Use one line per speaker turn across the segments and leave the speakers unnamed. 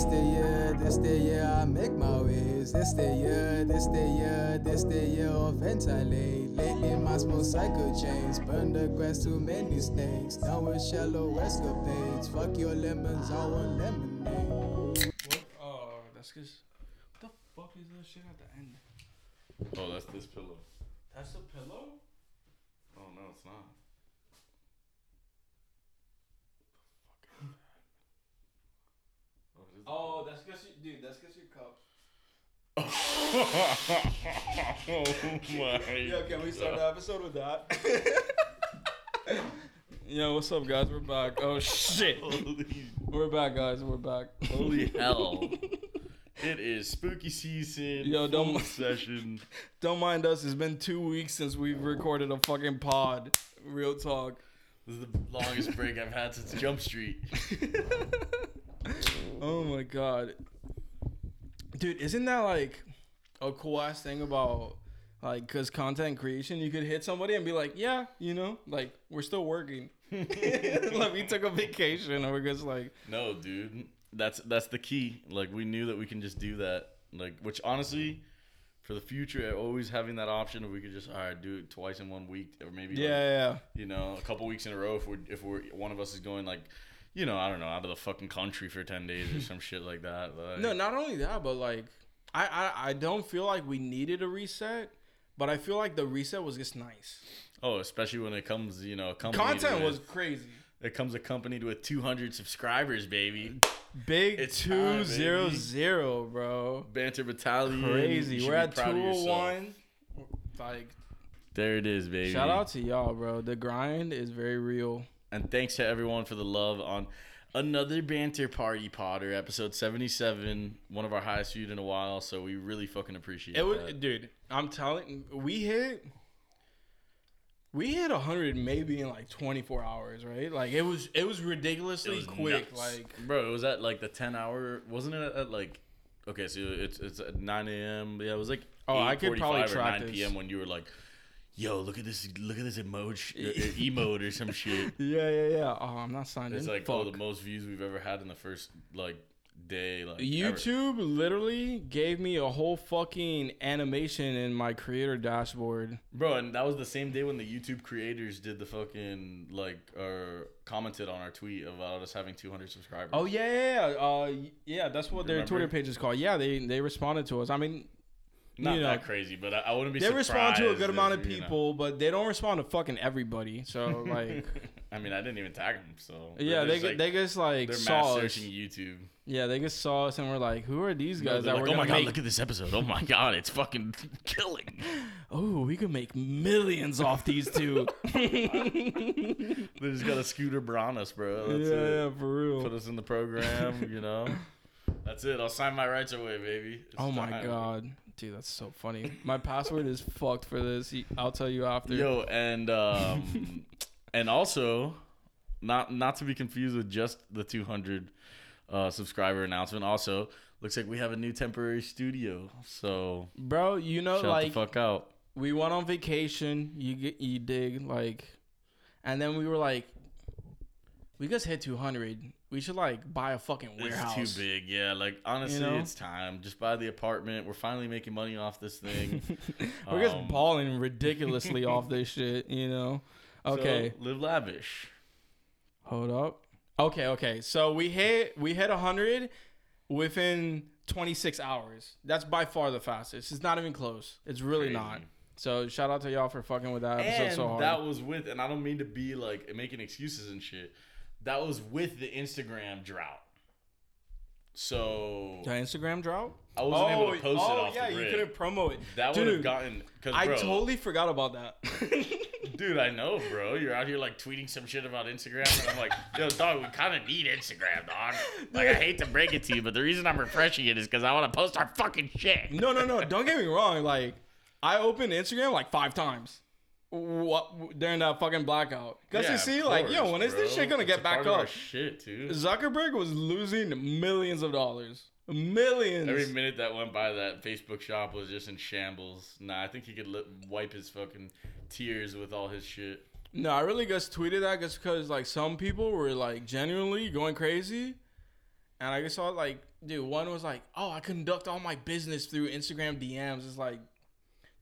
This the year, this the year I make my ways. This the year, this the year, this the year of ventilate. Lately my small cycle chains burn the grass too many snakes. Down with shallow escapades. Fuck your lemons, I want lemonade.
What? Oh, that's because. What the fuck is that shit at the end?
Oh, that's this pillow.
That's a pillow?
Oh no, it's not. Is
Oh, that's because you, dude. That's because your cup.
oh my.
Yo, can we start the episode with that? Yo, what's up, guys? We're back. Oh shit,
Holy,
we're back, guys. We're back.
holy hell. It is spooky season.
Yo, don't-
full session.
Don't mind us. It's been two weeks since we've recorded a fucking pod. Real talk.
This is the longest break I've had since Jump Street.
Oh my god, dude! Isn't that like a cool ass thing about like because content creation? You could hit somebody and be like, "Yeah, you know, like we're still working." like we took a vacation, and we're just like,
No, dude. That's that's the key. Like we knew that we can just do that. Like which honestly, for the future, always having that option if we could just all right do it twice in one week or maybe
yeah,
like,
yeah.
you know a couple weeks in a row if we're if we're one of us is going like you know I don't know out of the fucking country for ten days or some shit like that. Like,
No, not only that, but like, I, I I don't feel like we needed a reset, but I feel like the reset was just nice.
Oh, especially when it comes you know
Content was crazy.
it comes accompanied with 200 subscribers, baby.
Big
It's
two
time,
zero
baby.
zero, bro.
Banter Battalion.
Crazy. We're at two hundred one. Like,
There it is, baby.
shout out to y'all, bro. The grind is very real.
And thanks to everyone for the love on another banter party Potter episode 77, one of our highest viewed in a while. So we really fucking appreciate
It was, dude. I'm telling, we hit. We hit hundred maybe in like 24 hours, right? Like it was, it was
It
ridiculously
was
quick.
nuts.
Like
bro, it was at like the 10 hour, wasn't it at like, okay, so it's it's at 9 a.m. Yeah, it was like
Oh, I could probably track
9
this.
p.m. when you were like, yo, look at this, look at this emoji, emote or some shit.
Yeah, yeah, yeah. Oh, I'm not signed
It's
in.
It's like,
Fuck.
oh, the most views we've ever had in the first like day. Like ever.
YouTube literally gave me a whole fucking animation in my creator dashboard.
Bro, and that was the same day when the YouTube creators did the fucking like or commented on our tweet about us having 200 subscribers.
Oh yeah, yeah, yeah. Uh, yeah, that's what their Twitter page is called. Yeah, they they responded to us. I mean,
not
you know,
that crazy, but I, I wouldn't be. Surprised.
They respond to a good amount of
if, you know-
people, but they don't respond to fucking everybody. So like,
I mean, I didn't even tag them, so
yeah, they
like,
they just like
they're
saw
mass
us.
searching YouTube.
Yeah, they just saw us and we're like, who are these guys that
like,
we're
oh my god,
make?
look at this episode! Oh my god, it's fucking killing.
oh, we could make millions off these two.
they just got a scooter bra on us, bro.
yeah,
That's it.
yeah, for real.
Put us in the program, you know. That's it. I'll sign my rights away, baby. It's
Oh my
time.
god, dude, that's so funny. My password is fucked for this. I'll tell you after.
Yo, and um, and also, not not to be confused with just the 200 uh, subscriber announcement. Also, looks like we have a new temporary studio. So
bro, you know, like
the fuck out.
we went on vacation. You get you dig like, and then we were like, we just hit two hundred. We should like buy a fucking warehouse.
It's too big. Yeah, like honestly,
know?
it's time. Just buy the apartment. We're finally making money off this thing.
We're just
Um,
balling ridiculously off this shit. You know. Okay,
So, live lavish.
hold up. Okay, okay. So we hit we hit hundred within 26 hours. That's by far the fastest. It's not even close. It's really
Crazy.
not. So shout out to y'all for fucking with that episode
And
so hard.
that was with, and I don't mean to be like making excuses and shit. That was with the Instagram drought. So
the Instagram drought.
I wasn't able to oh, post it
oh
off
yeah,
the
you couldn't promo it.
That would have
Dude,
gotten. Cause,
I totally forgot about that.
Dude, I know, bro. You're out here like tweeting some shit about Instagram, and I'm like, yo, dog, we kind of need Instagram, dog. Like, I hate to break it to you, but the reason I'm refreshing it is because I want to post our fucking shit.
no, no, no. Don't get me wrong. Like, I opened Instagram like five times. What during that fucking blackout? Cause
Yeah,
you see, like, yo,
course,
when is this shit gonna
It's
get back up?
Shit, too.
Zuckerberg was losing millions of dollars. Millions.
Every minute that went by, that Facebook shop was just in shambles. Nah, I think he could li- wipe his fucking tears with all his shit.
No, I really just tweeted that just because like some people were like genuinely going crazy, and I just saw like, dude, one was like, oh, I conduct all my business through Instagram DMs. It's like,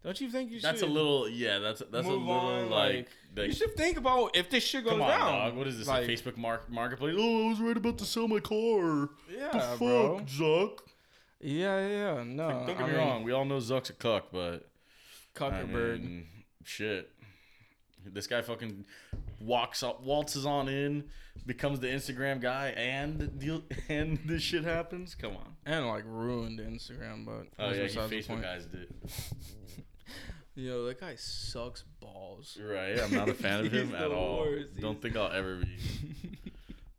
don't you think you should?
That's a little, yeah. That's that's a little
on,
like,
you should think about if this shit goes
come on,
down.
dog. What is this?
Like,
a Facebook mark, marketplace? Oh, I was right about to sell my car.
Yeah,
the fuck,
bro.
Zuck?
Yeah, yeah, no.
Don't get
I
me
mean,
wrong. We all know Zuck's a cuck, but I
Zuckerberg.
mean, shit. This guy fucking walks up, waltzes on in, becomes the Instagram guy, and deal, and this shit happens. Come on.
and like ruined Instagram, but
Oh
that's
yeah, Facebook guys did.
Yo, that guy sucks balls.
Right, I'm not a fan of him at all.
worst.
Don't
He's-
think I'll ever be.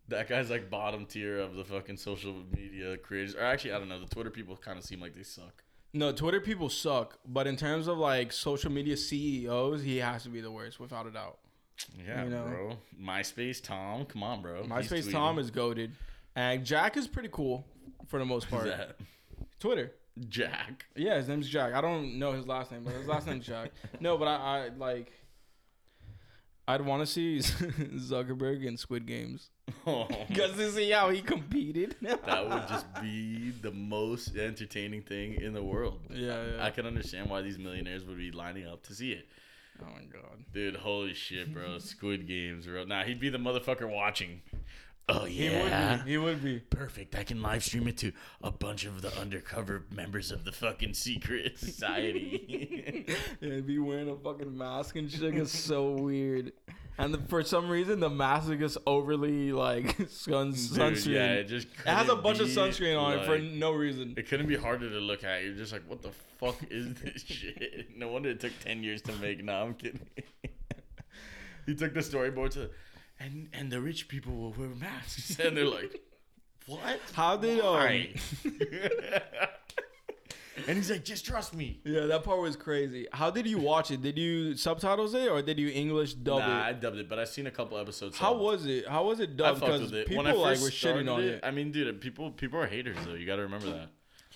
That guy's like bottom tier of the fucking social media creators. Or actually, I don't know. The Twitter people kind of seem like they suck.
No, Twitter people suck, but in terms of like social media CEOs, he has to be the worst without a doubt.
Yeah,
You know?
bro. MySpace Tom, come on, bro.
MySpace. Tom is goaded, and Jack is pretty cool for the most
Who's
part.
that?
Twitter.
Jack.
Yeah, his name's Jack. I don't know his last name, but his last name's Jack. No, but I, I like. I'd want to see Zuckerberg in Squid Games
Oh,
just to see how he competed.
that would just be the most entertaining thing in the world.
yeah, yeah.
I can understand why these millionaires would be lining up to see it.
oh my god.
Dude, holy shit, bro. Squid Games, bro. Nah, he'd be the motherfucker watching. Oh,
He
yeah.
would be. He would be.
Perfect. I can live stream it to a bunch of the undercover members of the fucking secret society.
yeah, he'd be wearing a fucking mask and shit. It's so weird. And the, for some reason, the mask is just overly like sun,
Dude,
sunscreen.
yeah, it just
it has a bunch of sunscreen on it for no reason.
It couldn't be harder to look at. You're just like, what the fuck is this shit? No wonder it took ten years to make. No, I'm kidding. he took the storyboard to, and and the rich people will wear masks, and they're like, what?
How did um?
Why? and he's like, just trust me.
Yeah, that part was crazy. How did you watch it? Did you subtitles it or did you English dub it?
nah, I dubbed it, but I've seen a couple episodes.
How
subbed.
was it? How was it dubbed? Because people
when I
like were shitting on
it,
it.
I mean, dude, people people are haters though. You got to remember that.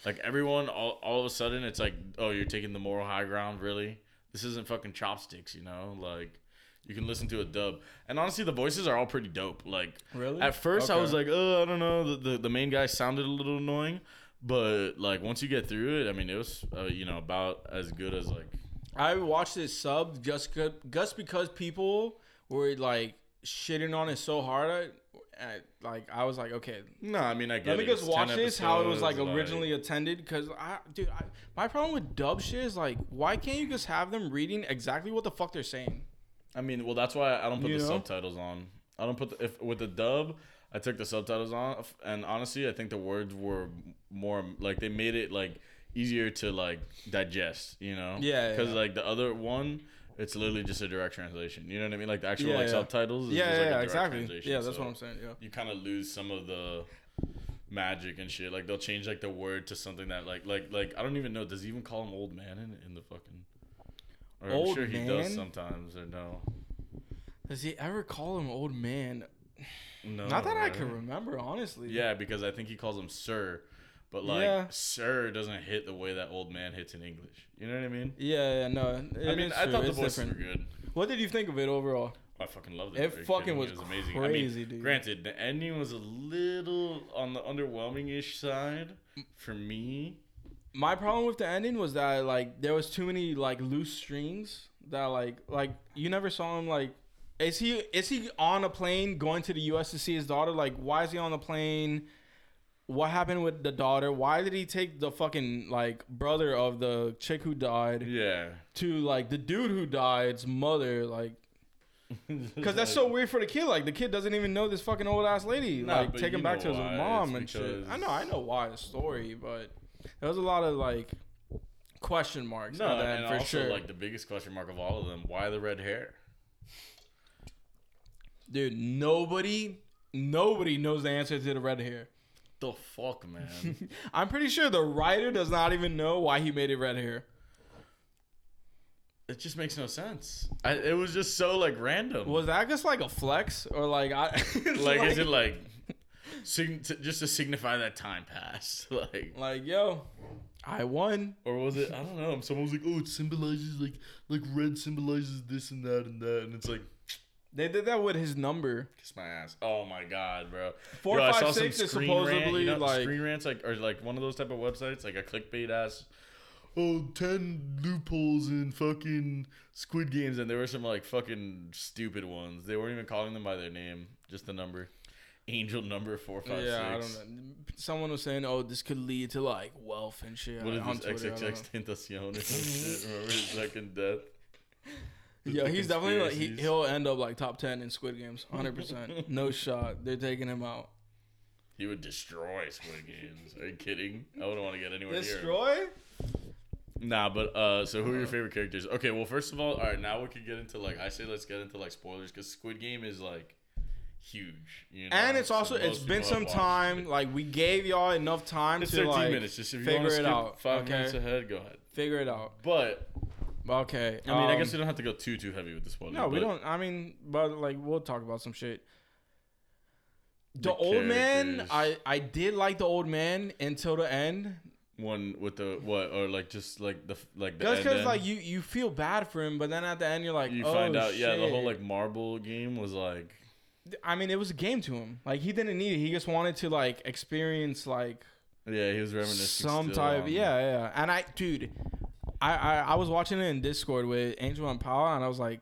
Like everyone, all, all of a sudden, it's like, oh, you're taking the moral high ground. Really, this isn't fucking chopsticks. You know, like you can listen to a dub. And honestly, the voices are all pretty dope. Like
Really?
at first, I was like, oh, I don't know. The, the the main guy sounded a little annoying, but like once you get through it, I mean, it was uh, you know about as good as like
I watched this sub just just because people were like shitting on it so hard. I, I- like I was like, okay,
no. I mean, I get
let me
it.
just watch this how it was like
episodes,
originally attended. Because I, dude, I, my problem with dub shit is like, why can't you just have them reading exactly what the fuck they're saying?
I mean, well, that's why I don't put
You
the
know?
subtitles on. I don't put the, if with the dub. I took the subtitles on, and honestly, I think the words were more like they made it like easier to like digest. You know?
Yeah,
Because
yeah.
like the other one, it's literally just a direct translation. You know what I mean? Like the actual
Yeah,
like
yeah.
subtitles. Is
Yeah,
just,
yeah,
like, a
yeah
direct
exactly.
translation,
Yeah, that's
so
what I'm saying. Yeah.
You kind of lose some of the magic and shit. Like they'll change like the word to something that like like like I don't even know. Does he even call him old man in, in the fucking? Or I'm
Old
sure he does sometimes or no.
Does he ever call him old man?
No,
Not that I can remember, honestly.
Yeah, because I think he calls him sir, but like
Yeah.
sir doesn't hit the way that old man hits in English. You know what I mean?
Yeah, yeah, no.
I mean, I thought the
it's
voices
different.
were good.
What did you think of it overall?
I fucking loved
It
it.
Fucking was
It was amazing.
crazy,
I mean,
dude.
Granted, the ending was a little on the underwhelming-ish side for me.
My problem with the ending was that like there was too many like loose strings that like like you never saw him like is he is he on a plane going to the US to see his daughter? Like why is he on the plane? What happened with the daughter? Why did he take the fucking like brother of the chick who died
Yeah,
to like the dude who died's mother? Like Because that's so weird for the kid. Like the kid doesn't even know this fucking old ass lady.
Nah,
like take him back to his mom and shit. I know, I know why the story, but there was a lot of like question marks.
No, and
for
also
sure.
like the biggest question mark of all of them: why the red hair?
Dude, nobody, nobody knows the answer to the red hair.
The fuck, man.
I'm pretty sure the writer does not even know why he made it red hair.
it just makes no sense. I, it was just so like random.
Was that just like a flex or like I? it's
like, is it like sign- to, just to signify that time passed? Like,
like yo, I won.
or was it? I don't know. Someone was like, "Oh, it symbolizes like like red symbolizes this and that and that," and it's like,
They did that with his number.
Kiss my ass. Oh my god, bro.
Four,
Yo,
five, six is
Screen Rant,
supposedly
you know,
like
Screen Rants, like or like one of those type of websites, like a clickbait ass. Oh, 10 loopholes in fucking Squid Games, and there were some like fucking stupid ones. They weren't even calling them by their name, just the number. Angel number four five six.
yeah, I don't know. Someone was saying, "Oh, this could lead to like wealth and shit."
What is this
Twitter, I don't
XXX Tentacion or some shit? Remember his second death?
Yeah, he's definitely like he, he'll end up like top ten in Squid Games, hundred percent, no shot. They're taking him out.
He would destroy Squid Games. Are you kidding? I wouldn't want to get anywhere near.
Destroy?
Nah, but uh, so who are your favorite characters? Okay, well, first of all, all right, now we could get into like I say, let's get into like spoilers because Squid Game is like huge, you know.
And it's also it's been some time.
it.
Like we gave y'all enough time
It's
to like
minutes. Just if you
figure it out,
five
okay?
minutes ahead, go ahead.
figure it out.
But
Okay.
I mean, I
um,
guess we don't have to go too too heavy with this one.
No, we don't. I mean, but like we'll talk about some shit. The,
The
old man. I I did like the old man until the end.
One with the what or like just like the like the
Just because like you you feel bad for him, but then at the end you're like,
you
oh,
find out yeah the whole like marble game was like
I mean, it was a game to him. Like he didn't need it. He just wanted to like experience like
yeah he was reminiscing
some type. Yeah, yeah. And I, dude, I, I I was watching it in Discord with Angel and Paul, and I was like,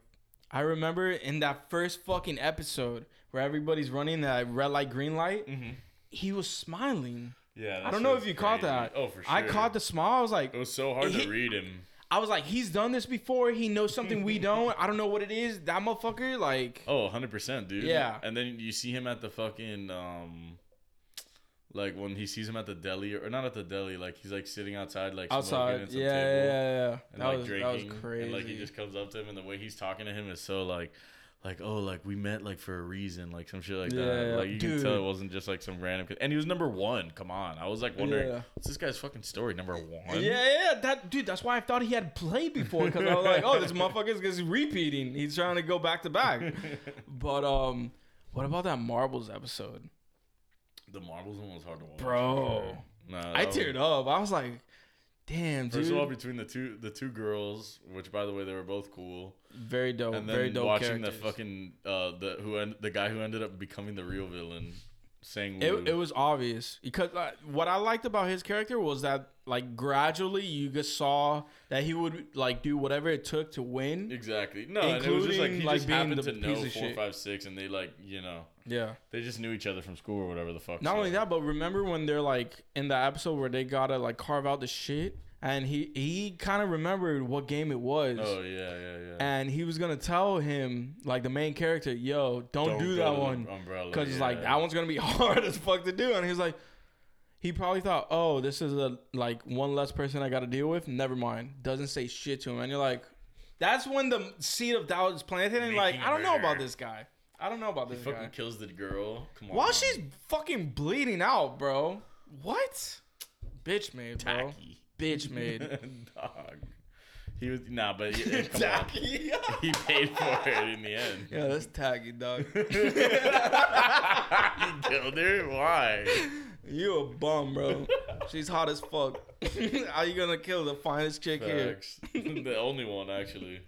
I remember in that first fucking episode where everybody's running that red light, green light.
Mhm.
He was smiling.
yeah
I don't know if you caught that.
oh for sure
I caught the smile. I was like,
it was so hard to read him
I was like, he's done this before. He knows something we don't. I don't know what it is. That motherfucker, like,
Oh, 100%, dude.
Yeah.
And then you see him at the fucking um like when he sees him at the deli or not at the deli, like he's like sitting outside like smoking
outside. Yeah, yeah, yeah, yeah.
and
That
like
was
drinking
that was crazy.
and like he just comes up to him and the way he's talking to him is so like like oh like we met like for a reason like some shit like
Yeah,
that like you can tell it wasn't just like some random and he was number one come on i was like wondering
Yeah.
what's this guy's fucking story number one
Yeah, yeah, that dude. That's why I thought he had played before because I was like, oh, this motherfucker's just repeating. He's trying to go back to back. But um, what about that marbles episode,
the marbles one was hard to watch
bro?
no
I teared up. I was like, damn, dude.
First of all, between the two the two girls, which by the way they were both cool,
very dope.
and then
very dope
watching
characters.
the fucking uh the who en- the guy who ended up becoming the real villain, saying
It, it was obvious because uh, what I liked about his character was that like gradually you just saw that he would like do whatever it took to win.
exactly no, and it was just like he
like,
just happened to know four
shit.
five six, and they like you know
Yeah.
they just knew each other from school or whatever the fuck.
Not
so-
only that, but remember when they're like in the episode where they gotta like carve out the shit, and he he kind of remembered what game it was.
Oh yeah, yeah, yeah.
And he was gonna tell him, like the main character, "Yo, don't, do
go
that one,
umbrella
because it's
yeah.
like that one's gonna be hard as fuck to do." And he was like, he probably thought, "Oh, this is a like one less person I got to deal with." Never mind, doesn't say shit to him, and you're like, that's when the seed of doubt is planted, and like, I don't know about this guy. I don't know about
the.
He
fucking
guy.
kills the girl. Come on.
While she's fucking bleeding out, bro. What? Bitch made, bro.
tacky.
Bitch made.
Dog. He was nah, but he, come on. He paid for it in the end.
yeah, that's tacky, dog.
he killed her. Why?
you a bum, bro. She's hot as fuck. How you gonna kill the finest chick here?
The only one actually.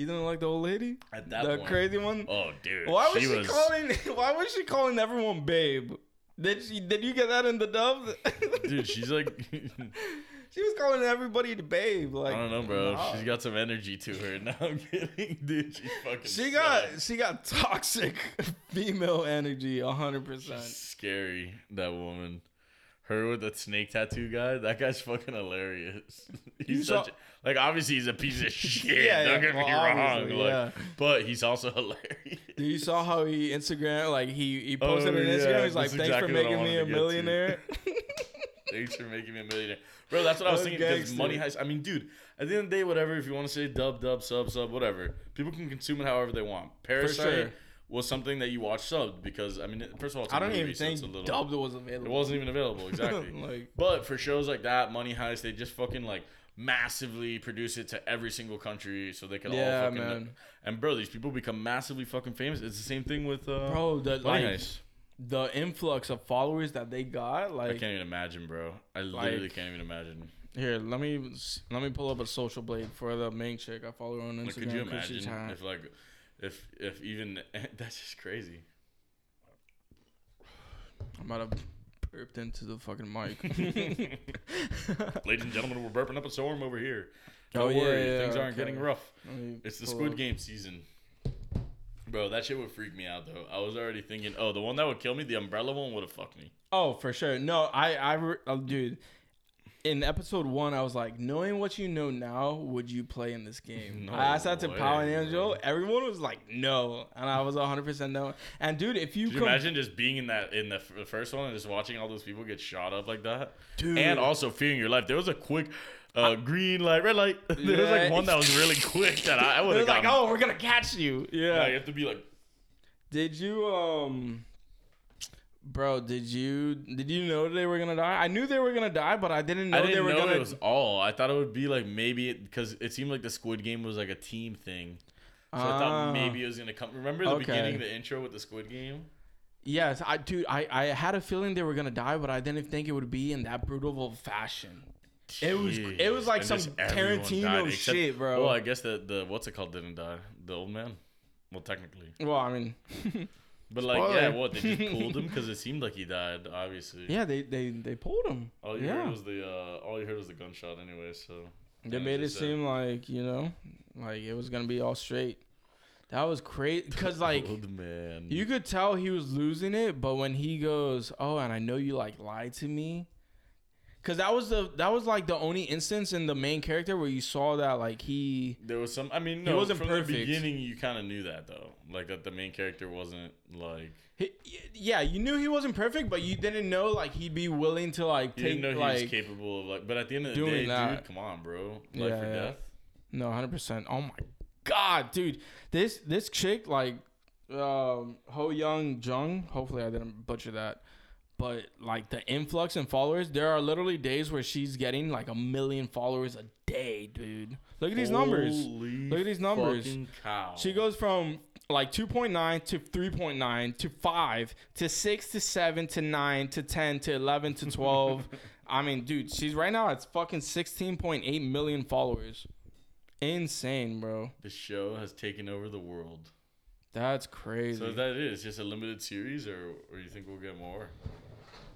You don't like the old lady?
At that
the
point.
crazy one?
Oh, dude.
Why was
she
she,
was
calling? Why was she calling everyone babe? Did she? Did you get that in the dub?
dude. She's like,
she was calling everybody the babe. Like
I don't know, bro.
nah.
She's got some energy to her. No, I'm kidding, dude. She fucking.
She got she got toxic female energy, hundred percent.
scary. That woman. Her with the snake tattoo guy. That guy's fucking hilarious.
You
He's
saw-
such. like obviously he's a piece of shit.
Yeah,
don't
yeah,
get me
well,
wrong.
obviously,
Like,
yeah.
but he's also hilarious.
You saw how he Instagram like he he posted
Oh,
on
yeah,
Instagram. He's like,
that's
"Thanks
exactly
for
what I
making me a
get to."
millionaire."
Thanks for making me a millionaire, bro. That's what I was thinking. Because money heist. I mean, dude. At the end of the day, whatever. If you want to say dub, dub, sub, sub, whatever. People can consume it however they want. Parasite
sure.
Was something that you watch subbed because I mean, first of all, it's a
I don't even think
little,
dubbed was available.
It wasn't even available exactly.
like
But for shows like that, Money Heist, they just fucking like massively produce it to every single country so they can
Yeah,
all fucking.
man.
And bro, these people become massively fucking famous. It's the same thing with uh,
bro, the
Money
like
Heist.
the influx of followers that they got, like I
can't even imagine, bro. I literally
Like-
can't even imagine.
here, let me let me pull up a social blade for the main chick I follow her on Instagram.
Like, could you imagine if like If if even that's just crazy.
I might have burped into the fucking mic.
Ladies and gentlemen, we're burping up a storm over here.
Oh,
Don't
yeah,
worry,
yeah,
things aren't
okay.
getting rough. It's the Squid
up.
Game season. Bro, that shit would freak me out though. I was already thinking, oh, the one that would kill me, the umbrella one would have fucked me.
Oh, for sure. No, I, I, uh, dude. In episode one, I was like, knowing what you know now, would you play in this game?
No
I asked that to
way,
and. Angel. Everyone was like, no, and I was 100 percent no. And dude, if you,
Could you
com-
imagine just being in that in the, first one and just watching all those people get shot up like that,
dude,
and also fearing your life? There was a quick uh, green light, red light. there was like one that was really quick that I, I would
was
have
like, oh, we're gonna catch you. Yeah.
Yeah, you have to be like,
Did you um Bro, did you did you know they were gonna die? I knew they were gonna die, but I didn't know
I didn't
they were
know
gonna know
it was all. I thought it would be like maybe because it, seemed like the Squid Game was like a team thing. So I
Ah.
thought maybe it was gonna come. Remember the
Okay.
beginning, the intro with the Squid Game?
Yes, I dude, I, I had a feeling they were gonna die, but I didn't think it would be in that brutal fashion. It was it was like
And
some Tarantino
died, except-
shit, bro.
Well, I guess the the what's it called didn't die. The old man. Well, technically,
Well, I mean,
but like,
Spoiler.
yeah, what they just pulled him because it seemed like he died. Obviously,
yeah, they they they pulled him.
All you
yeah,
heard was the uh, all you heard was the gunshot anyway. So
they made it
just, uh,
seem like you know, like it was gonna be all straight. That was crazy, cause like
old man.
You could tell he was losing it, but when he goes, "Oh, and I know you like lied to me," because that was the that was like the only instance in the main character where you saw that like he
there was some. I mean,
He wasn't
from
perfect.
the beginning, you kind of knew that though. Like that the main character wasn't like
He, yeah, you knew he wasn't perfect, but you didn't know like he'd be willing to like
you
take
didn't know he
like
was capable of like. But at the end of the
doing
day,
that.
dude, come on, bro, life
Yeah,
or
yeah.
death.
no, hundred percent. Oh my god, dude, this this chick like um Ho Young Jung. Hopefully, I didn't butcher that. But like the influx in followers, there are literally days where she's getting like a million followers a day, dude. Look at these numbers.
Holy
Look at these numbers.
Cow.
She goes from like 2.9 to 3.9 to 5 to 6 to 7 to 9 to 10 to 11 to 12. I mean, dude, she's right now at fucking 16.8 million followers. Insane, bro.
The show has taken over the world.
That's crazy.
So is that? It's just a limited series, or or you think we'll get more?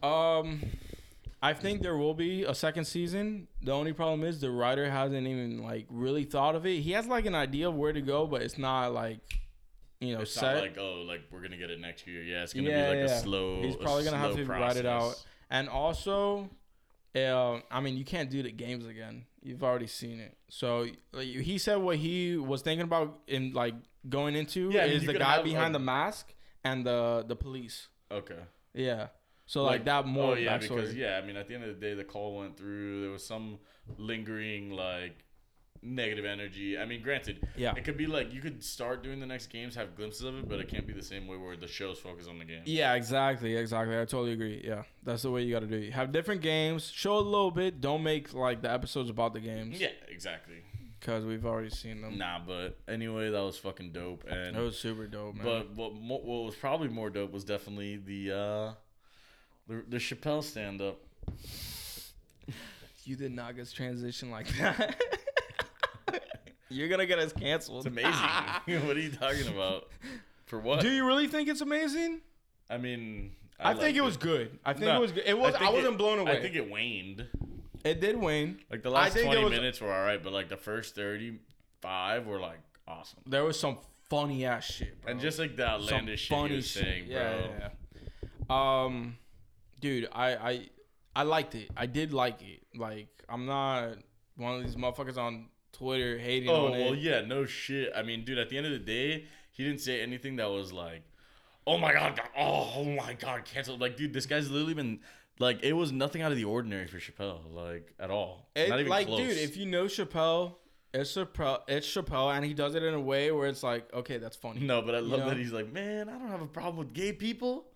Um I think there will be a second season. The only problem is the writer hasn't even like really thought of it. He has like an idea of where to go, but it's not like you know
It's
set.
not like oh, like we're gonna get it next year. Yeah, it's gonna
Yeah,
be like
yeah.
a slow.
He's probably gonna have to write it out. And also, uh, I mean, you can't do the games again. You've already seen it. So like, he said what he was thinking about in like going into
Yeah,
is the guy behind
like-
the mask and the the police.
Okay.
Yeah. So like, that more
Oh yeah,
backstory.
because yeah, I mean, at the end of the day, the call went through. There was some lingering like negative energy. I mean, granted,
Yeah.
it could be like you could start doing the next games, have glimpses of it, but it can't be the same way where the show's focused on the game.
Yeah, exactly, exactly. I totally agree. Yeah, that's the way you got to do it. Have different games, show a little bit. Don't make like the episodes about the games
Yeah, exactly.
because we've already seen them.
Nah, but anyway, that was fucking dope. And
That was super dope, man.
but what what was probably more dope was definitely the uh the, the Chappelle stand up.
You did not get transition like that. You're gonna get us canceled.
It's amazing. what are you talking about? For what?
Do you really think it's amazing?
I mean,
I, think
liked
it was good. I think
No,
it was good. It was. I,
think
wasn't
it-
blown away.
I think it waned.
it did wane.
Like the
I
last
it
twenty
was-
minutes were all right, but like the first thirty-five were like awesome.
There was some funny ass shit, bro.
And just like the
some
outlandish shit he was saying, bro.
Yeah, yeah, yeah. Um, dude, I I I liked it. I did like it. Like I'm not one of these motherfuckers on Twitter hating
Oh
on
well,
it.
yeah, no shit. I mean, dude, at the end of the day, he didn't say anything that was like, "Oh my god, God oh, oh my god, canceled. Like, dude, this guy's literally been like, it was nothing out of the ordinary for Chappelle, like at all.
It-
Not even
like,
close.
dude, if you know Chappelle, it's Chappelle, it's Chappelle, and he does it in a way where it's like, okay, that's funny.
no, but I love
know?
that he's like, man, I don't have a problem with gay people.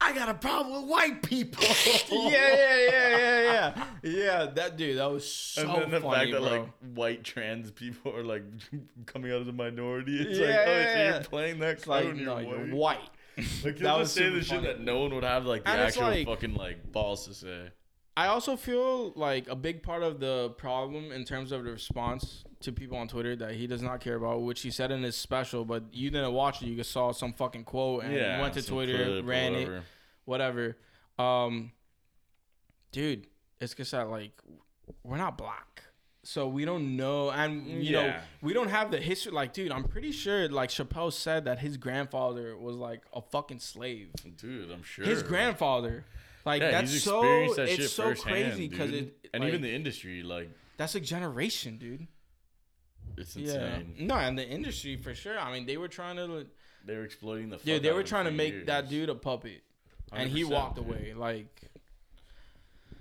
I got a problem with white people.
yeah, yeah, yeah, yeah, yeah. Yeah, that dude, that was so funny.
and then the
funny,
fact that
bro.
like white trans people are like coming out as a minority, it's
Yeah,
like, oh, so
yeah,
you're playing that
it's like,
and
no,
you're
you're
white.
white.
Like
That was
just say
super
the shit that no one would have like the
And
actual
like-
fucking like balls to say.
I also feel like a big part of the problem in terms of the response to people on Twitter that he does not care about, which he said in his special. But you didn't watch it. You just saw some fucking quote and
yeah,
went to Twitter, ran it,
whatever.
whatever. Um, dude, it's just that like we're not black, so we don't know, and you know we don't have the history. Like, dude, I'm pretty sure like Chappelle said that his grandfather was like a fucking slave.
Dude, I'm sure.
His grandfather, like
yeah,
that's so
that
it's so
firsthand,
crazy because it
and
like,
even the industry, like,
that's a generation, dude.
It's
Yeah, no, and the industry for sure. I mean, they were trying to,
They were exploiting the. Fuck
dude, they
out
were trying to
for
make that dude a puppet, and he
100%,
walked
dude.
away. Like,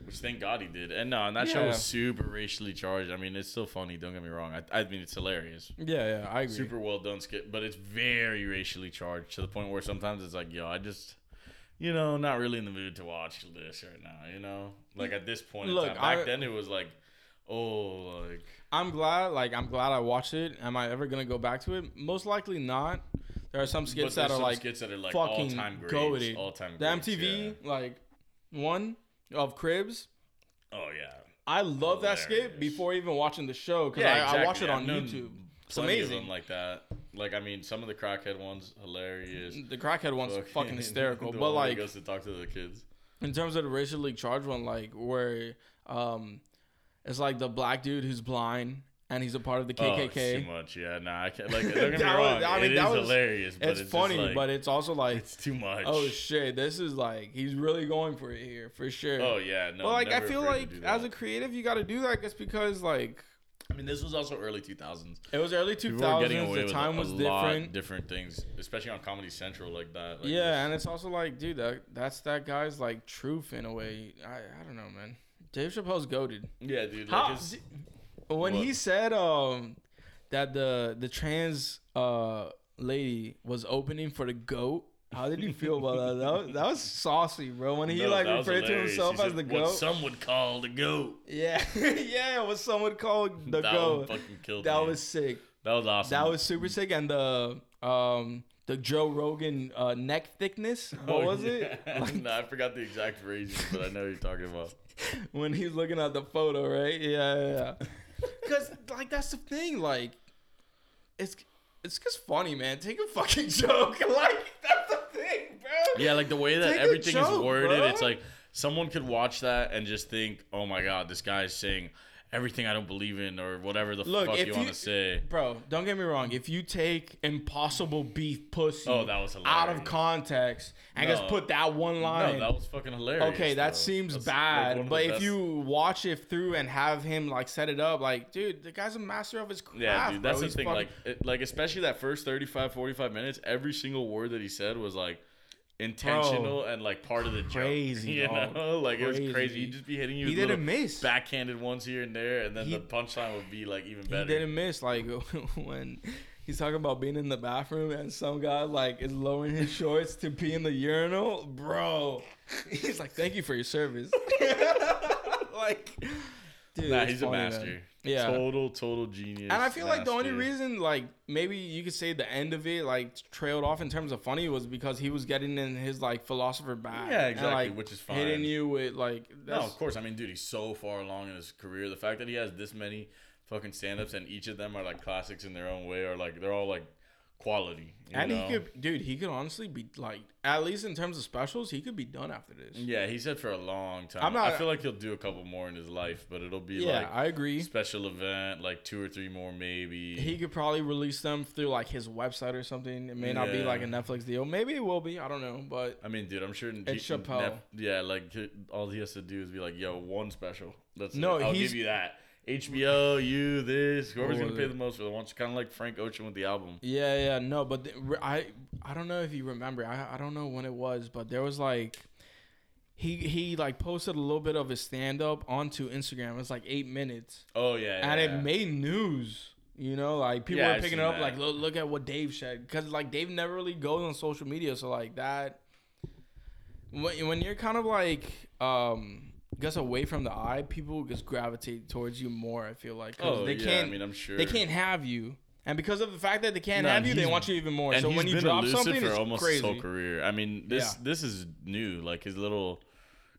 Which thank God he did. And no, and that show was super racially charged. I mean, it's still funny. Don't get me wrong. I, I mean, it's hilarious.
yeah, yeah, I agree.
Super well done skit, but it's very racially charged to the point where sometimes it's like, yo, I just, you know, not really in the mood to watch this right now. You know, like at this point
Look,
in time. Back
I-
then, it was like, oh, like
I'm glad, like, I'm glad I watched it. Am I ever gonna go back to it? Most likely not. There are some skits that are
some
like
skits that are like all
fucking
time greats,
goated.
all time.
the MTV like one of Cribs.
Oh yeah.
I love that skit before even watching the show because
Yeah,
I,
exactly.
I watch it
I've
on YouTube. It's amazing.
like that. Like I mean, some of the crackhead ones hilarious.
the crackhead one's fucking hysterical,
the
but like
goes to talk to the kids.
in terms of the racially charged one, like where um, it's like the black dude who's blind and he's a part of the
Oh,
KKK.
too much. Yeah, nah, I can't. Like, don't get me
That was- I mean,
it
that
is
was-
hilarious. But
it's,
it's,
funny,
like,
but it's also like,
it's too much.
oh shit, this is like he's really going for it here for sure.
Oh yeah, no.
but like I feel like as a creative, you got to do that just because like
I mean, this was also early 2000s.
it was early 2000s.
People were getting
thousands.
away
The time
a
was
lot
different.
different things, especially on Comedy Central like that. Like
yeah,
this-
and it's also like, dude, that that's that guy's like truth in a way. I I don't know, man. Dave Chappelle's goaded.
yeah, dude.
How-
Like it's,
when he said um that the the trans uh lady was opening for the goat. How did you feel about that? That was, that was saucy, bro. When he
no,
like
that was
referred to himself
He
as
said,
the
What
goat.
some would call the goat.
yeah, yeah, what someone called the
that
goat.
one fucking killed
That
me.
was sick.
that was awesome.
That was super sick. And the um the Joe Rogan uh, neck thickness. What
Oh,
was
yeah.
it? Like,
no, I forgot the exact phrasing, but I know what you're talking about.
when he's looking at the photo, right? Yeah, yeah. yeah. Because like that's the thing. Like, it's it's just funny, man. Take a fucking joke. Like that's the thing, bro.
Yeah, like the way that
Take
everything is worded,
bro.
it's like someone could watch that and just think, "Oh my god, this guy's saying everything I don't believe in," or whatever the
Look,
fuck you
you-
want to say.
Bro, don't get me wrong. If you take impossible beef pussy
Oh, that was
out of context and just put that one line,
No, that was fucking hilarious.
okay, that
though.
seems
That's,
bad.
of
but if
best-
you watch it through and have him like set it up, like, dude, the guy's a master of his craft.
yeah, dude, that's
bro.
the
He's
thing.
fucking-
Like, it, like especially that first 35, 45 minutes, every single word that he said was like intentional and like part of the joke.
Crazy,
you know, like it was
Crazy.
crazy. He'd just be hitting you.
he didn't miss.
backhanded ones here and there, and then
He-
the punchline would be like even better.
He didn't miss. Like when he's talking about being in the bathroom and some guy like is lowering his shorts to pee in the urinal, bro. He's like, "Thank you for your service." like, dude,
Nah, he's
funny,
a
man.
master.
Yeah.
total, total genius.
And I feel like the only reason, like, maybe you could say the end of it, like, trailed off in terms of funny was because he was getting in his, like, philosopher bag.
Yeah,
and,
exactly,
like,
which is
Hitting you with, like,
No, of course. I mean, dude, he's so far along in his career. The fact that he has this many fucking stand-ups and each of them are like classics in their own way, or like they're all like quality.
and
know?
he could, dude, he could honestly be, like, at least in terms of specials, he could be done after this.
Yeah, he said for a long time.
I'm not-
I feel like he'll do a couple more in his life, but it'll be
Yeah,
like
I agree.
special event, like two or three more maybe.
He could probably release them through, like, his website or something. It may not be, like, a Netflix deal. Maybe it will be. I don't know. But
I mean, dude, I'm sure.
It's Chappelle.
yeah, like all he has to do is be like, "Yo, one special." That's
No,
it. I'll give you that. HBO, you, this, whoever's gonna pay the most for the ones, kind of like Frank Ocean with the album.
Yeah, yeah, no, but I I don't know if you remember. I I don't know when it was, but there was like he he like posted a little bit of his stand up onto Instagram. It was like eight minutes,
Oh yeah, yeah
and
yeah.
it made news. You know, like people
Yeah,
were picking it up.
that.
Like look, look at what Dave said, because like Dave never really goes on social media, so like that. When when you're kind of like um. Guess away from the eye, people just gravitate towards you more. I feel like 'cause
Oh
they
yeah,
can't
I mean, I'm sure
they can't have you. And because of the fact that they can't
No,
have you, they
he's-
want you even more.
And
So
he's
when you
been
drop
elusive
something,
for
it's
almost
crazy.
his whole career. I mean, this
Yeah.
this is new. Like his little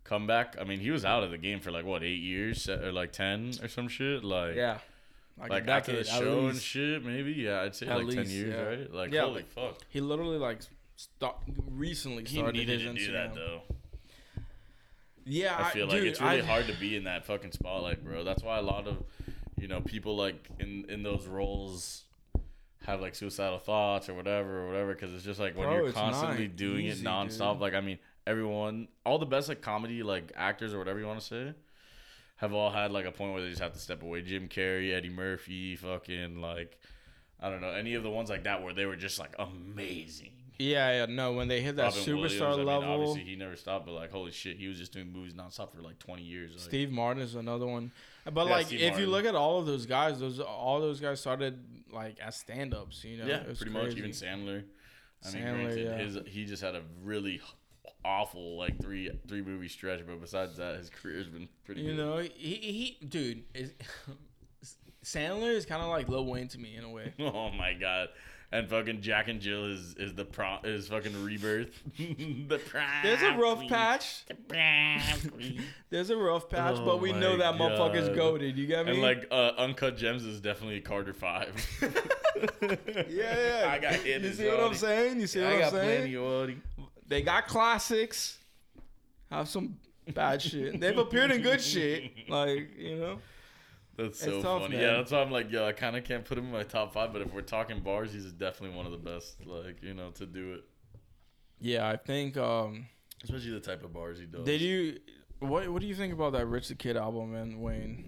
comeback. I mean, he was out of the game for like what eight years or like ten or some shit. Like
Yeah, like,
Like after the
at
show and
least.
shit, maybe. Yeah, I'd say
At
like ten
least,
years,
yeah.
right? Like
Yeah,
holy fuck.
He literally like start, recently
He
started
needed
his
to
Instagram.
do that though.
Yeah,
I feel like
dude,
it's really
I-
hard to be in that fucking spotlight, bro. That's why a lot of, you know, people like in in those roles have like suicidal thoughts or whatever or whatever because it's just like when
Bro,
you're constantly doing
easy,
it nonstop.
dude.
Like I mean, everyone, all the best like comedy like actors or whatever you want to say, have all had like a point where they just have to step away. Jim Carrey, Eddie Murphy, fucking like. I don't know any of the ones like that where they were just like amazing.
Yeah, yeah, no. When they hit that
Robin
superstar
Williams, I mean,
level,
obviously he never stopped, but like holy shit, he was just doing movies nonstop for like twenty years. Like,
Steve Martin is another one. But
Yeah,
like,
Steve
if
Martin.
you look at all of those guys, those all those guys started like as stand-ups. You know,
yeah, pretty much. Even Sandler. I mean,
Sandler,
granted,
yeah.
his he just had a really awful like three three movie stretch, but besides that, his career's been pretty.
You
good.
know, he he, dude is. Sandler is kind of like Lil Wayne to me in a way.
Oh my god. And fucking Jack and Jill is is the pro is fucking rebirth. the prom
There's a rough
queen.
patch.
The prom.
There's a rough patch,
Oh
but we know that motherfucker's goaded. You get me?
And like uh, Uncut Gems is definitely Carter Five.
yeah, yeah.
I got hit.
You see what I'm saying? You see
I
what I'm
got
saying?
plenty of
They got classics. Have some bad shit. They've appeared in good shit. Like you know.
That's so
tough,
funny.
man.
Yeah, that's why I'm like, yo, I kind of can't put him in my top five, but if we're talking bars, he's definitely one of the best, like, you know, to do it.
Yeah, I think. um
Especially the type of bars he does.
Did you? What What do you think about that Rich the Kid album and Wayne?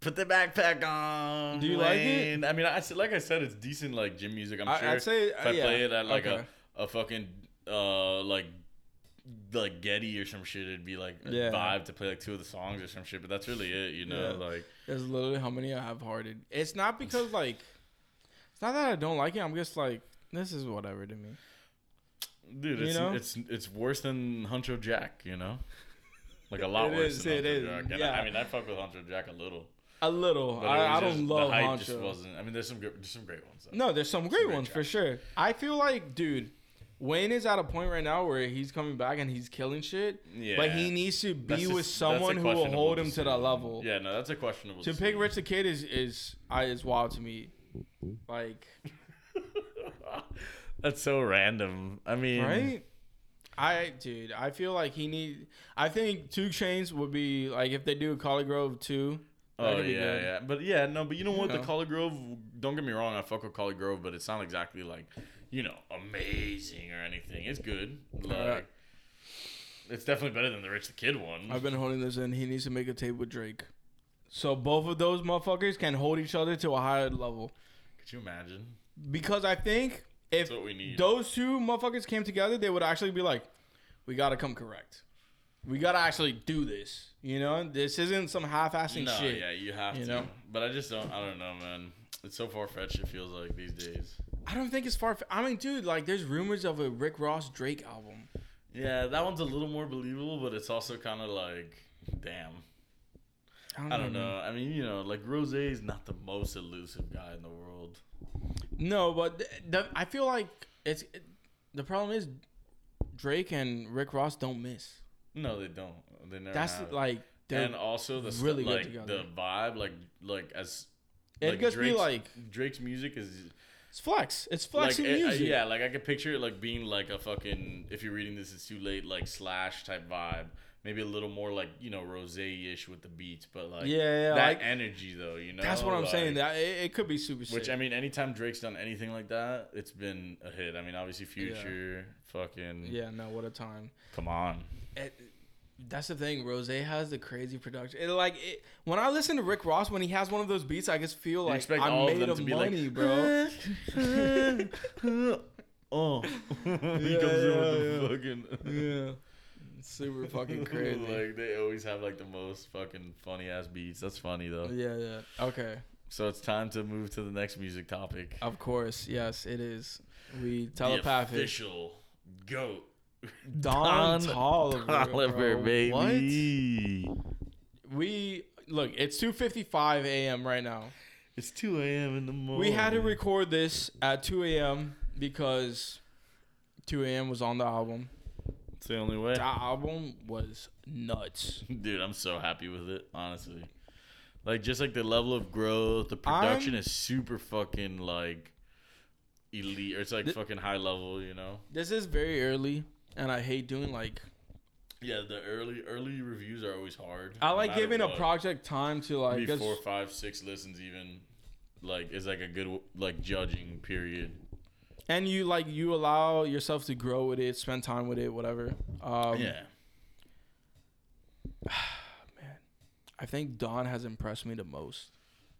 put the backpack on?
Do you like it?
I mean, I said- like I said, it's decent like gym music. I'm
I,
sure
I'd say
if I
yeah.
play it at like
okay.
a a fucking uh like like Getty or some shit, it'd be like a
Yeah.
vibe to play like two of the songs or some shit. But that's really it, you know.
Yeah.
Like
There's literally how many I have hearted. It's not because like, it's not that I don't like it. I'm just like, this is whatever to me.
Dude,
You
it's
know?
it's it's worse than Huncho Jack, you know. Like a lot
It
worse
is,
than
it is,
Jack.
Yeah.
I, mean, I fuck with Huncho Jack a little.
A little. I, I don't love
the hype just wasn't. I mean, there's some good, there's some great ones. Though.
No, there's some great
great
ones for sure. I feel like, dude, Wayne is at a point right now where he's coming back and he's killing shit.
Yeah,
But he needs to be with
a
someone who will hold him to that level.
Yeah, no, that's a questionable.
To pick. Rich the Kid is is I is wild to me. Like
that's so random. I mean,
right? I dude, I feel like he need. I think 2 Chainz would be like if they do a ColleGrove two.
Oh yeah,
good.
yeah, but yeah, no, but you know what? The ColleGrove. Don't get me wrong, I fuck with ColleGrove, but it's not exactly like, you know, amazing or anything. It's good. Uh, like,
Alright.
it's definitely better than the Rich the Kid one.
I've been holding this in. He needs to make a tape with Drake. So both of those motherfuckers can hold each other to a higher level.
Could you imagine?
Because I think if
what we need.
those two motherfuckers came together, they would actually be like, "We gotta come correct. We gotta actually do this. You know, this isn't some half-assing
no,
shit.
yeah, you have
you
to.
know?
But I just don't. I don't know, man. It's so far fetched. It feels like these days.
I don't think it's far. I mean, dude, like, there's rumors of a Rick Ross Drake album.
Yeah, that one's a little more believable, but it's also kind of like, damn. I don't know. I mean, you know, like Rose is not the most elusive guy in the world.
No, but th- the, I feel like it's it, the problem is Drake and Rick Ross don't miss.
No, they don't. They never.
That's
have.
like
and also the st-
really good
like
together.
the vibe, like like as
It'd
like
be like
Drake's music is
it's flex. It's flexing
like, it- uh,
music.
yeah, like I could picture it like being like a fucking if you're reading this it's too late like slash type vibe. Maybe a little more like you know rose ish with the beats, but like
yeah, yeah.
that
like,
energy though, you know.
that's what I'm saying. That it, it could be super.
Which
sick.
I mean, anytime Drake's done anything like that, it's been a hit. I mean, obviously Future, fucking,
yeah, no, what a time.
come on.
It, that's the thing. Rose has the crazy production. It, like it, when I listen to Rick Ross, when he has one of those beats, I just feel like
expect
I'm
all of
made
them
of
to be
money,
like,
bro.
oh, he
Yeah,
comes in
yeah,
with the fucking.
yeah, super fucking crazy.
like they always have like the most fucking funny ass beats. That's funny though.
yeah, yeah. Okay.
So it's time to move to the next music topic.
Of course, yes, it is. We
The
telepathic.
official goat.
Don,
Don Toliver,
bro.
baby.
What? We look. It's two fifty five a.m. right now.
It's 2 a.m. in the morning.
We had to record this at two a.m. because two a.m. was on the album.
It's the only way.
That album was nuts.
Dude, I'm so happy with it, honestly. Like just like the level of growth, the production
I'm-
is super fucking like elite. Or it's like
Th-
fucking high level, you know.
This is very early, and I hate doing like.
Yeah, the early early reviews are always hard.
I
no
like giving a project time to like.
Maybe four, five, six listens even. Like is like a good like judging period.
and you like you allow yourself to grow with it, spend time with it, whatever. Um,
yeah.
Man, I think Don has impressed me the most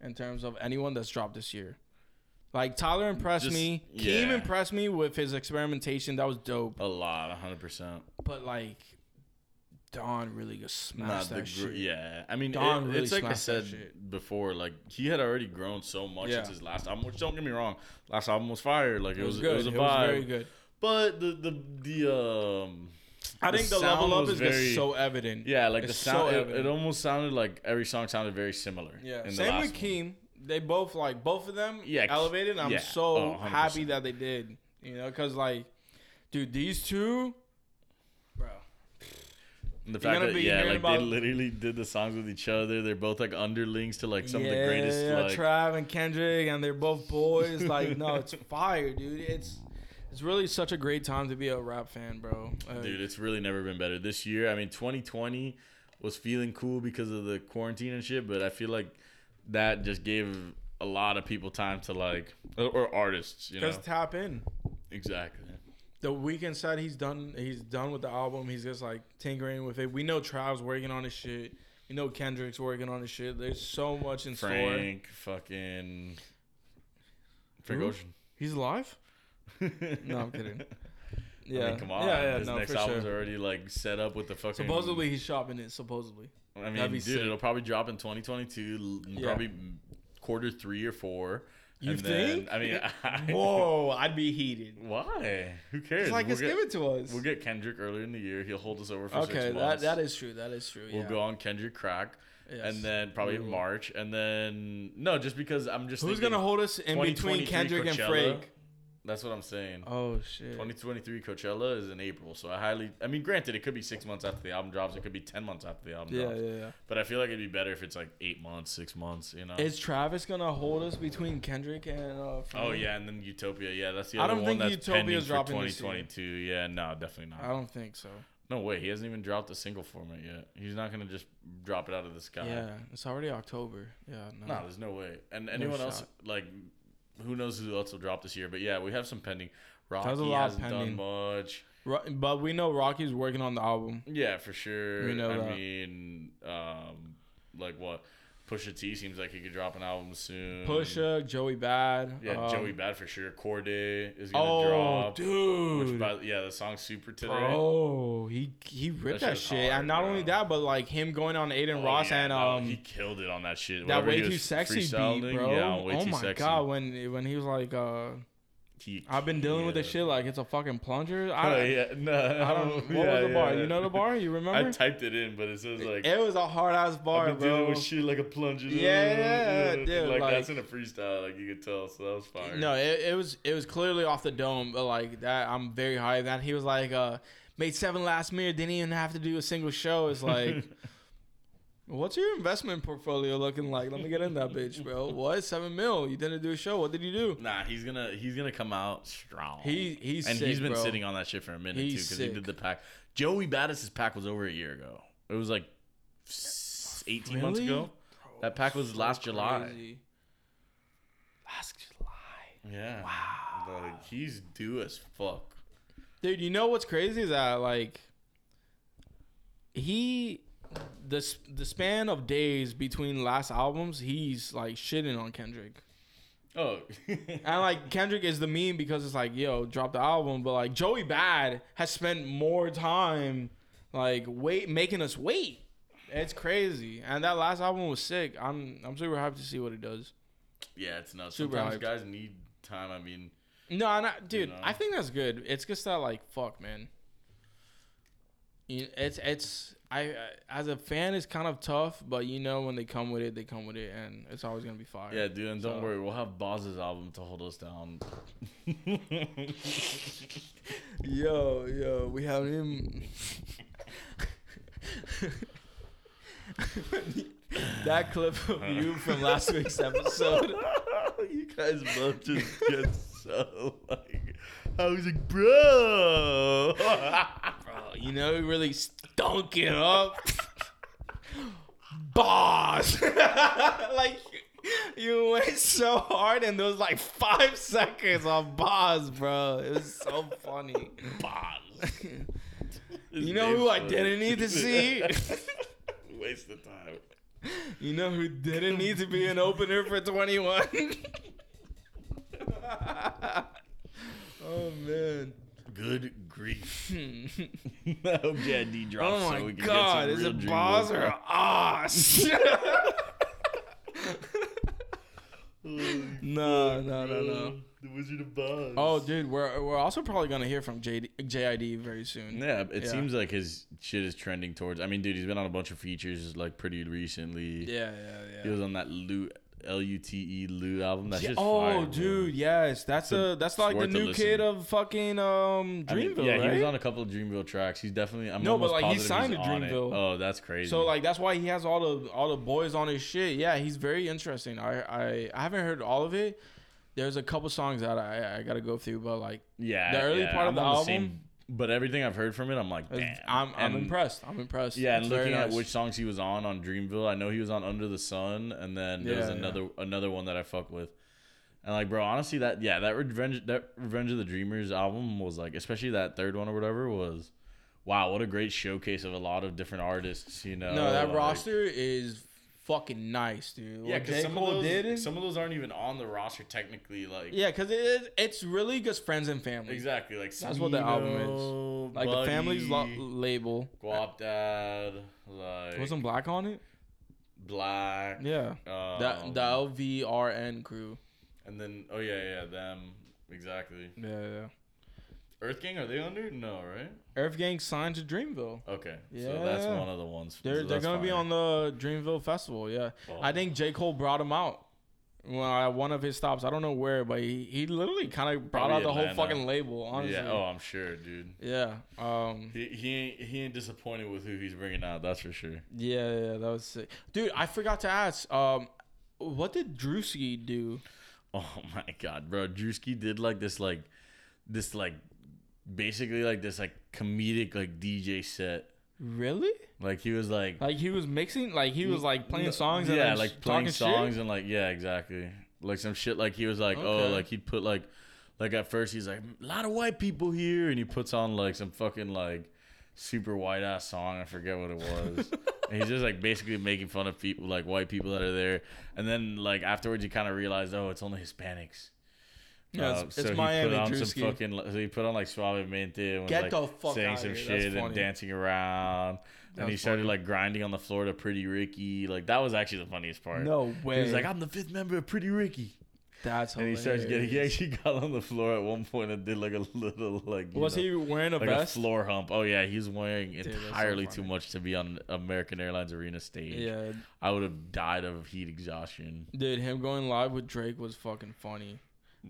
in terms of anyone that's dropped this year. Like Tyler impressed
Just-
me. Keem impressed me with his experimentation. That was dope.
A lot, hundred percent.
But like, Don really just smashed
the
that
gr-
shit.
yeah. I mean,
Don
it-
really
it's like I said before. Like he had already grown so much
Yeah.
since his last album. Which don't get me wrong, last album was fire. Like it, was,
good.
it was a
It
vibe.
was very good.
But the the the um.
I
the
think the level up is
very-
just so evident.
Yeah, like
It's
the sound.
so
it, it almost sounded like every song sounded very similar.
Yeah.
in the
Same
last
with
one.
They both like both of them.
Yeah,
elevated. I'm
yeah.
so
Oh,
happy that they did. You know, because like, dude, these two, bro.
And the fact that yeah, like
about-
they literally did the songs with each other. They're both like underlings to like some of the greatest.
Yeah,
like,
Trav and Kendrick, and they're both boys. like, no, it's fire, dude. It's it's really such a great time to be a rap fan, bro. Like,
Dude, it's really never been better. This year, I mean, 2020 was feeling cool because of the quarantine and shit, but I feel like that just gave a lot of people time to like, or, artists, you know.
just tap in.
Exactly.
The Weeknd said he's done. He's done with the album. He's just like tinkering with it. We know Trav's working on his shit. We know Kendrick's working on his shit. There's so much in store.
Frank, fucking Frank
Who?
Ocean.
He's alive? No, I'm kidding.
Yeah.
Yeah,
I mean, come on.
Yeah, yeah,
His
no,
next
for
album's
sure.
already like set up with the fucking.
Supposedly he's shopping it. Supposedly.
I mean,
That'd be
dude,
sick.
it'll probably drop in 2022, l-
Yeah.
probably quarter three or four.
You
And then-
think?
I mean, I,
Whoa, I'd be heated.
Why? Who cares?
It's like,
we'll
just
get,
give it to us.
We'll get Kendrick earlier in the year. He'll hold us over for
okay,
six
that
months.
that is true. That is true.
We'll
yeah.
go on Kendrick crack,
Yes.
and then probably. March, and then no, just because I'm just
Who's
thinking
gonna hold us in between
2023
Kendrick and
Coachella.
Frank?
That's what I'm saying.
Oh shit.
2023 Coachella is in April, so I highly. I mean, granted, it could be six months after the album drops. It could be ten months after the album
Yeah,
drops.
yeah, yeah.
But I feel like it'd be better if it's like eight months, six months. You know.
Is Travis gonna hold us between Kendrick and? Uh,
Oh yeah, and then Utopia. Yeah, that's the other one.
I don't
one
think
pending for
dropping this
2022. Yeah, no, definitely not.
I don't think so.
No way, he hasn't even dropped a single format yet. He's not gonna just drop it out of the sky.
Yeah, it's already October. Yeah, no.
No, there's no way. And anyone else, like, who knows who else will drop this year? But yeah, we have some pending. Rocky
There's a lot
hasn't
pending.
done much.
Ro- but we know Rocky's working on the album.
Yeah, for sure.
We know
I
that.
mean, um, like what? Pusha T seems like he could drop an album soon.
Pusha, Joey Bad.
Yeah,
um,
Joey Bad for sure. Cordae is gonna
Oh,
drop.
dude.
Which by, yeah, the song Super today.
Oh, he he ripped
That
that, shit,
hard,
and not
bro.
only that, but like him going on Adin
Oh,
Ross
yeah,
and
no,
um
he killed it on that shit.
that
Whatever
way too sexy beat, bro.
Yeah, way
oh
too
my
sexy.
god, when when he was like, uh,
He
I've been dealing with this shit like it's a fucking plunger. I,
Oh, yeah, no,
I don't. What
yeah,
was the bar?
yeah.
You know the bar? You remember?
I typed it in, but it says like
it was a hard ass bar,
I've been dealing with shit like a plunger.
Yeah,
Yeah,
dude,
Like,
like-
that's in a freestyle, like you could tell. So that was fire.
No, it, it was it was clearly off the dome, but like that, I'm very high. That he was like, uh, made seven last year, didn't even have to do a single show. It's like, what's your investment portfolio looking like? Let me get in that bitch, bro. What seven mil? You didn't do a show. What did you do?
Nah, he's gonna he's gonna come out strong.
He he's
and
sick,
he's been
bro.
sitting on that shit for a minute
He's
too because he
sick.
did the pack. Joey Battis's pack was over a year ago. It was like s- eighteen months
Really?
ago. That pack was last July.
crazy. Last July.
Yeah. Wow. Like he's due as fuck.
Dude, you know what's crazy is that like he the the span of days between last albums, he's like shitting on Kendrick.
Oh.
And like Kendrick is the meme because it's like, yo, drop the album, but like Joey Bad has spent more time like wait making us wait. It's crazy. And that last album was sick. I'm I'm super hyped to see what he does.
yeah, it's nuts.
Super
Sometimes
hyped.
guys need time. I mean,
No, I, dude,
know?
I think that's good. It's just that like fuck, man. It's it's I I- as a fan, it's kind of tough, but you know when they come with it, they come with it, and it's always gonna be fire.
yeah, dude, and don't
So-
worry, we'll have Boz's album to hold us down.
Yo, yo, we have him. that clip of you from last week's episode.
you guys both just get so like, I was like, bro.
Bro, you know, he really it up. Boss. like, you went so hard in those like five seconds on boss, bro. It was so funny.
Boz.
You know who I didn't need to see?
Waste of time.
You know who didn't need to be an opener for 21? oh, man.
Good grief. I hope JD drops
Oh,
so we can
God.
get
Is
some
it
real
boss
dream
or ass? no, no, no, no.
The Wizard of Boz.
Oh, dude, we're we're also probably gonna hear from JD, JID very soon.
Yeah, it
Yeah.
seems like his shit is trending towards. I mean, dude, he's been on a bunch of features like pretty recently.
Yeah, yeah, yeah.
He was on that Lute L U T E Lute album. That's just
oh,
fire, bro.
dude, yes, that's
So
a that's like the new kid of fucking um
I mean,
Dreamville,
yeah,
right?
he was on a couple of Dreamville tracks. He's definitely. I'm
No, but, like, he signed to. Dreamville.
Oh, that's crazy.
so like that's why he has all the all the boys on his shit. Yeah, he's very interesting. I I, I haven't heard all of it. There's a couple songs that I I gotta go through, but like
yeah,
the early
yeah,
part of
I'm
the
on
album-
same- but everything I've heard from it, I'm like, damn.
I'm I'm
And-
impressed. I'm impressed.
Yeah,
It's
and looking at which songs he was on on Dreamville, I know he was on Under the Sun, and then there was
Yeah, yeah.
another another one that I fuck with. And like, bro, honestly, that yeah, that Revenge that Revenge of the Dreamers album was like, especially that third one or whatever was, wow, what a great showcase of a lot of different artists. You know,
no, that
like-
roster is fucking nice, dude.
Yeah, because some
Cole
of those
did-
some of those aren't even on the roster technically. Like,
Yeah, because it is, it's really just friends and family.
exactly. Like
That's what the album is.
Smino,
Like the family's lo- label.
Guapdad, like
Wasn't black on it?
Black.
Yeah.
Um,
The the LVRN crew.
And then, oh yeah, yeah, them exactly.
Yeah, yeah.
Earth Gang, are they under? No, right?
Earth Gang signed to Dreamville.
Okay, so that's one of the ones.
They're
so
they're gonna be on the Dreamville festival. Yeah, I think J Cole brought him out. Well, at one of his stops, I don't know where, but he, he literally kind of brought
Probably
out the whole
Atlanta.
fucking label. Honestly,
Yeah. Oh, I'm sure, dude.
yeah, um,
He he ain't he ain't disappointed with who he's bringing out. That's for sure.
yeah, yeah, that was sick, dude. I forgot to ask, um, what did Drewski do?
Oh my god, bro. Drewski did like this like this like basically like this like comedic like DJ set.
Really?
Like he was like
Like he was mixing, like he was like playing songs, and
yeah,
then
like playing songs
shit?
and like yeah, exactly. Like some shit. Like he was like, oh, like he'd put like, like at first he's like, a lot of white people here, and he puts on like some fucking like super white ass song. I forget what it was. and he's just like basically making fun of people like white people that are there. And then like afterwards, you kind of realize, oh, it's only Hispanics.
Yeah,
Uh,
it's, it's
he
Miami
put on
Drewski.
some fucking. So he put on like Suavemente and was
Get
like
the fuck
saying
outta
some
here.
Shit and dancing around. And he started
funny.
like grinding on the floor to Pretty Ricky. Like that was actually the funniest part.
no way.
He was like, I'm the fifth member of Pretty Ricky.
That's
And he starts getting, he actually got on the floor at one point and did like a little, like,
Was
know,
he wearing a
like
vest?
a floor hump? Oh, yeah. He's wearing
that's so
entirely too much to be on American Airlines Arena stage.
Yeah,
I would have died of heat exhaustion.
dude, him going live with Drake was fucking funny.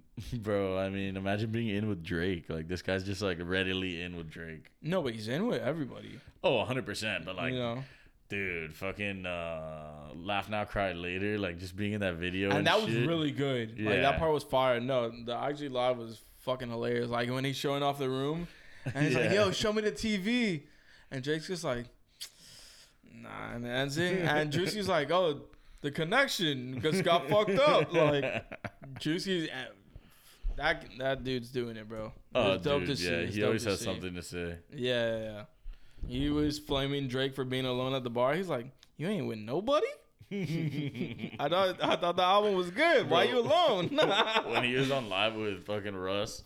Bro, I mean, imagine being in with Drake. Like, this guy's just like readily in with Drake.
No, but he's in with everybody.
Oh, 100%. But like,
you know,
dude, fucking uh, Laugh Now, Cry Later. Like, just being in that video.
and,
And,
that was really good. Like that part was fire. No, the IG live was fucking hilarious. Like when he's showing off the room, and he's like, "Yo, show me the TV," and Drake's just like, "Nah," and ends it. And Juicy's like, "Oh, the connection just got fucked up." Like Juicy's. That that dude's doing it, bro.
Oh,
It's dope
dude,
to see.
yeah.
It's
He always has
see.
something to say.
Yeah, yeah, yeah. He was flaming Drake for being alone at the bar. He's like, "You ain't with nobody." I thought I thought the album was good. Why
Bro.
you alone?
when he was on live with fucking Russ,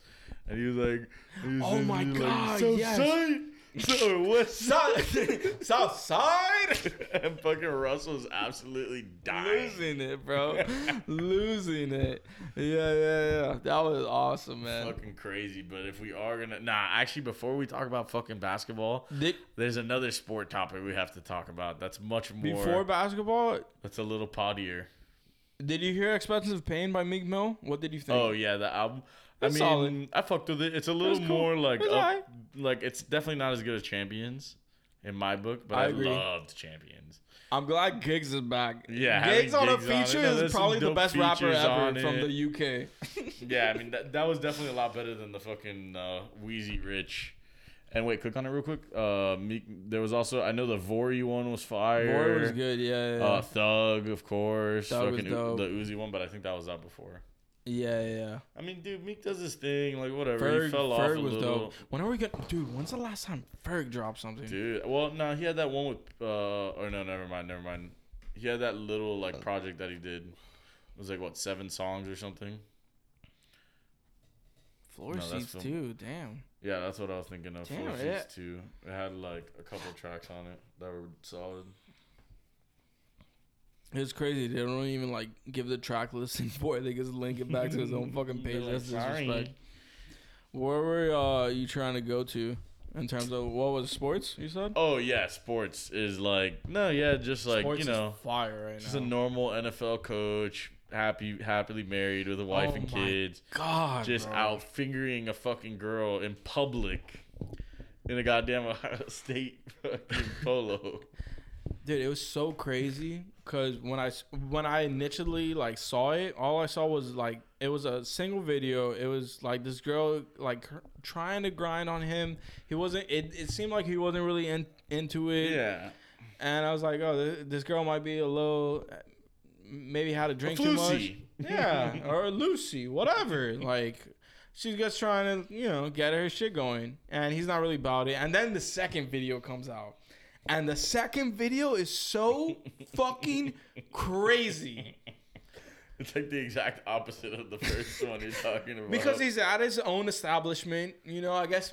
and he was like, he was
Oh my God,
South
yes.
side, so west side,
South, Side,
and fucking Russell's absolutely dying.
losing it, bro, losing it. Yeah, yeah, yeah. That was awesome, man.
Fucking crazy, but if we are gonna, nah, actually, before we talk about fucking basketball,
Did,
there's another sport topic we have to talk about. That's much more.
before basketball,
that's a little pottier.
did you hear "Expensive Pain" by Meek Mill? What did you think?
Oh yeah, the album. I mean,
solid.
I fucked with it. It's a little
cool.
more like,
It
up- like it's definitely not as good as Champions. in my book, but
I
I, loved Champions.
I'm glad Giggs is back.
Yeah, Giggs
on a
Giggs it.
feature
No,
is probably the best rapper ever from
it.
the UK.
Yeah, I mean that, that was definitely a lot better than the fucking uh, Wheezy Rich. And wait, click on it real quick. Uh, Meek, there was also I know the Vory one was fire.
Boy was good, yeah, yeah,
Uh, Thug, of course.
Thug was
fucking U- the Uzi one, but I think that was out before.
Yeah, yeah.
I mean, dude, Meek does his thing, like whatever.
Ferg,
he fell off
Ferg
a
was
little.
dope. When are we gonna, dude? When's the last time Ferg dropped something?
Dude, well, no, he had that one with. Uh, or no, never mind, never mind. He had that little like project that he did. It was like what seven songs or something.
Floor
No,
seats
from-
too. Damn.
Yeah, that's what I was thinking of.
Damn,
Four
yeah.
Seats too. It had like a couple tracks on it that were solid.
It's crazy. They don't even like give the track listing for it. They just link it back to his own fucking page.
like,
That's
"Sorry."
disrespect. Where were uh, you trying to go to in terms of what was sports? You said.
Oh yeah, sports is like no, yeah, just like
sports
you know,
is fire right
just
now.
a normal NFL coach, happy, happily married with a wife
Oh
and
my
kids,
God,
just
bro.
out fingering a fucking girl in public in a goddamn Ohio State fucking polo.
Dude, it was so crazy because when I when I initially like saw it, all I saw was like it was a single video. It was like this girl like trying to grind on him. He wasn't. It, it seemed like he wasn't really in, into it.
Yeah,
And I was like, oh, this, this girl might be a little, maybe had a drink too much.
Lucy.
Yeah, or Lucy, whatever. Like, she's just trying to, you know, get her shit going. And he's not really about it. And then the second video comes out. And the second video is so fucking crazy.
It's like the exact opposite of the first one you're talking about.
Because he's at his own establishment. You know, I guess,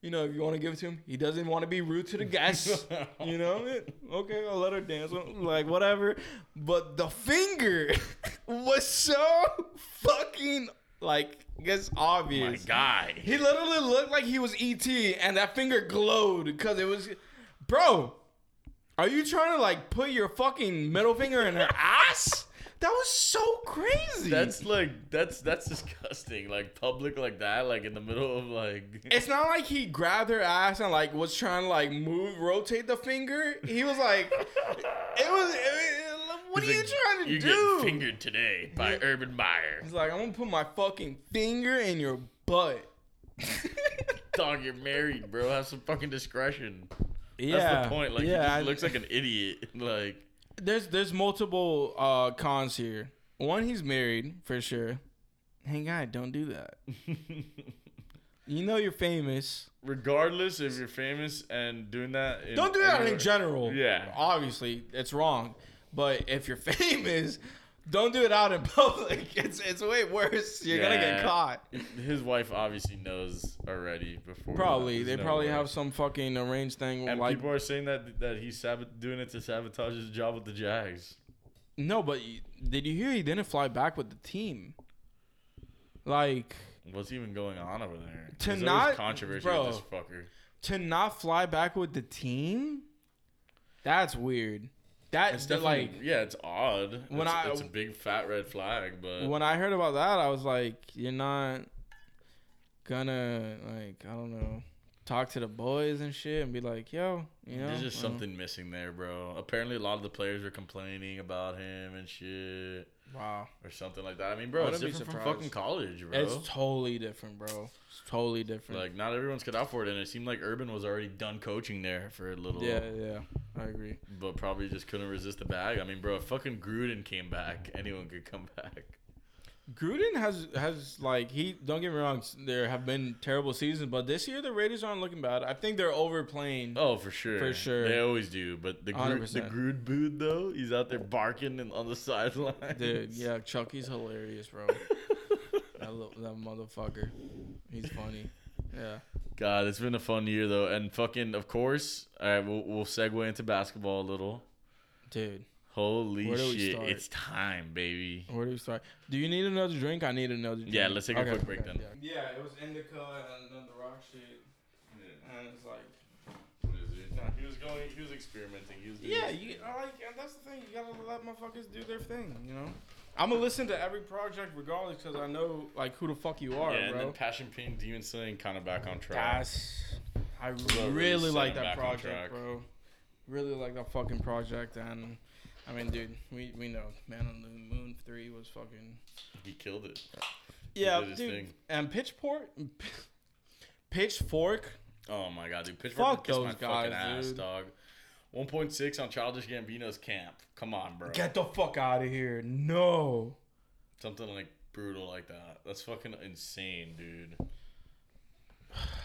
you know, if you want to give it to him, he doesn't want to be rude to the guests. you know, okay, I'll let her dance, like whatever. But the finger was so fucking like, I guess
my
obvious.
guy.
He literally looked like he was ET, and that finger glowed because it was, bro. Are you trying to like put your fucking middle finger in her ass? That was so crazy.
That's like that's that's disgusting. Like public like that, like in the middle of like.
It's not like he grabbed her ass and like was trying to like move, rotate the finger. He was like, it was. It, what
He's
are you trying to
You're
do?
getting fingered today by Urban Meyer.
He's like, I'm gonna put my fucking finger in your butt.
Dog, you're married, bro. Have some fucking discretion.
Yeah,
That's the point. Like
yeah,
he
I-
looks like an idiot. Like
there's there's multiple uh cons here. One, he's married for sure. Hey, guy, don't do that. You know you're famous.
regardless if you're famous and doing that. In
Don't do that in general.
Yeah.
Obviously, it's wrong. But if you're famous, don't do it out in public. It's it's way worse. You're gonna get caught.
His wife obviously knows already before.
Probably.
There's
They
no
probably
way.
have some fucking arranged thing
And
like
people are saying that that he's sabot- doing it to sabotage his job with the Jags.
No, but did you hear he didn't fly back with the team? Like
What's even going on over there?
To
There's
not-
controversy
bro.
with this fucker.
to not fly back with the team? That's weird. That
It's definitely
like
yeah, it's odd.
When
it's,
I-
it's a big fat red flag, but
when I heard about that, I was like, you're not gonna like I don't know talk to the boys and shit and be like, yo, you know,
there's just something missing there, bro. Apparently, a lot of the players are complaining about him and shit,
Wow,
or something like that. I mean, bro, it's
Wouldn't
different from fucking college, bro.
it's totally different, bro. It's totally different.
like not everyone's cut out for it, and it seemed like Urban was already done coaching there for a little.
yeah, yeah, I agree.
But probably just couldn't resist the bag. I mean, bro, if fucking Gruden came back, anyone could come back.
Gruden has has like he don't get me wrong. There have been terrible seasons, but this year the Raiders aren't looking bad. I think they're overplaying.
Oh, for sure.
For sure.
They always do. But the Gruden, the
100%.
Gruden booed though, he's out there barking and on the sideline.
Dude, yeah, Chucky's hilarious, bro. that, little, that motherfucker, he's funny. Yeah.
God, it's been a fun year though, and fucking, of course. All right, we'll we'll segue into basketball a little.
Dude,
Holy
Where do we
shit,
start?
it's time, baby.
where do we start? Do you need another drink? I need another drink.
Yeah, let's take a quick break then.
Yeah. yeah, it was Indicud and then the rock shit, and it's like,
What is it? Nah, he was going. He was experimenting. He was doing
yeah, you I like, and that's the thing. You gotta let motherfuckers do their thing, you know. I'm gonna listen to every project regardless because I know like who the fuck you are,
yeah, and
bro.
then Passion Pain Demon Slaying, kind of back on track.
That's I
really
really
set
like that
back on track.
project, bro. Really like that fucking project, and I mean, dude, we we know Man on the Moon three was fucking
He killed it.
yeah, dude.
thing.
And Pitchfork, Pitchfork,
Oh my god, dude! Pitchfork
Fuck
kissed
those
my
guys,
fucking ass,
dude.
dog. 1.6 on Childish Gambino's camp. Come on, bro.
get the fuck out of here! No,
Something like brutal like that. That's fucking insane, dude.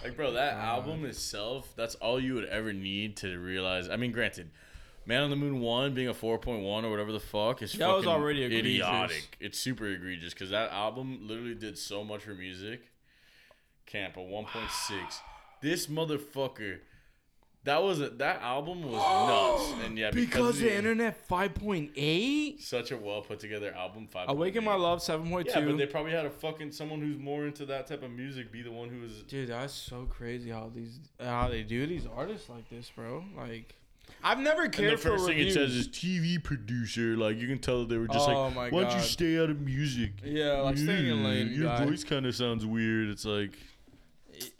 Like, bro, that album itself, that's all you would ever need to realize. I mean, granted, Man on the Moon 1 being a 4.1 or whatever the fuck is
That was
fucking
already egregious.
idiotic. It's super egregious because that album literally did so much for music. Camp, a 1.6. This motherfucker. That was a, that album was nuts, and yeah,
because
of
the internet five point eight.
such a well put together album. Five.
Awaken My Love seven point
Yeah, but they probably had a fucking someone who's more into that type of music be the one who was.
Dude, that's so crazy how these how they do these artists like this, bro. Like, I've never cared
And
cared
the first
for
thing
reviews.
it says is TV producer. Like you can tell that they were just
Oh
like,
my
why don't you stay out of music?
Yeah, like, stay in your lane,
Your
guy."
voice kind of sounds weird. It's like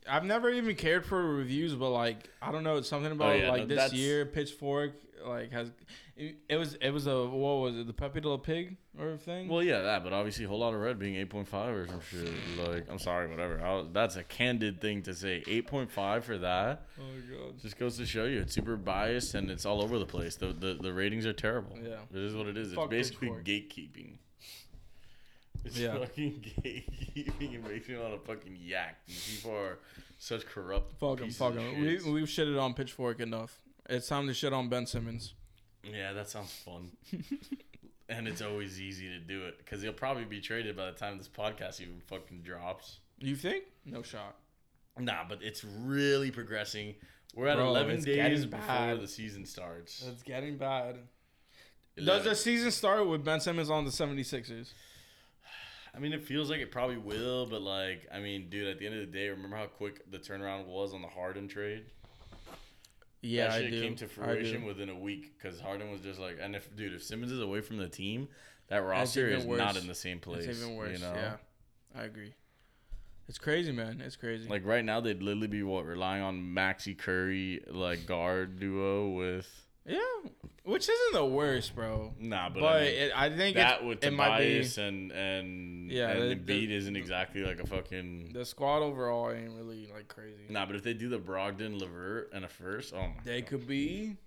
I've never even cared for reviews, but like I don't know, it's something oh, about
Oh, yeah,
like
no,
this year Pitchfork like has it, it was it was a what was it the Pepe Le Pig or thing?
Well, yeah, that, but obviously, Whole Lotta Red being eight point five or some shit. Like, I'm sorry, whatever. I, that's a candid thing to say. Eight point five for that
oh my god.
just goes to show you it's super biased and it's all over the place. The the, the ratings are terrible.
Yeah.
it is what it is. It's basically gatekeeping. It's
Yeah.
fucking gatekeeping and makes me want to fucking yak. These people are such corrupt.
Fuck
them.
fuck them. We we've shitted on Pitchfork enough. It's time to shit on Ben Simmons.
Yeah, that sounds fun. and it's always easy to do it because he'll probably be traded by the time this podcast even fucking drops.
You think? No shot.
Nah, but it's really progressing. We're at
Bro,
11
it's
days
getting
before
bad.
the season starts.
It's getting bad. Does the season start with Ben Simmons on the 76ers?
I mean, it feels like it probably will, but like, I mean, dude, at the end of the day, remember how quick the turnaround was on the Harden trade?
Yeah,
that
I
shit came to fruition within a week because Harden was just like, and if dude, if Simmons is away from the team, that roster is
worse.
not in the same place.
It's even worse.
You know?
Yeah, I agree. It's crazy, man. It's crazy.
Like right now, they'd literally be what relying on Maxey Curry like guard duo with
yeah, which isn't the worst, bro.
nah, but,
But,
I mean,
it, I think
that with
it might be
and and
Yeah,
and
the-
Embiid
the-
isn't exactly like a fucking
the squad overall ain't really like crazy.
nah. But if they do the Brogdon Levert and a first, oh my
They
God.
could be,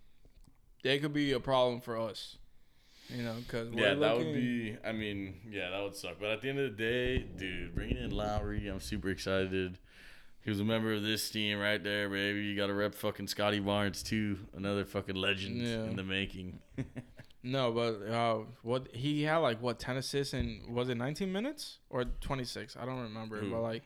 they could be a problem for us. You know, because
Yeah, that would be. I mean, yeah, that would suck. But at the end of the day, dude, bringing in Lowry, I'm super excited. He was a member of this team right there, baby. You got to rep fucking Scotty Barnes too, another fucking legend
Yeah.
in the making.
No, but uh, what he had like what ten assists in was it nineteen minutes or twenty six? I don't remember. But like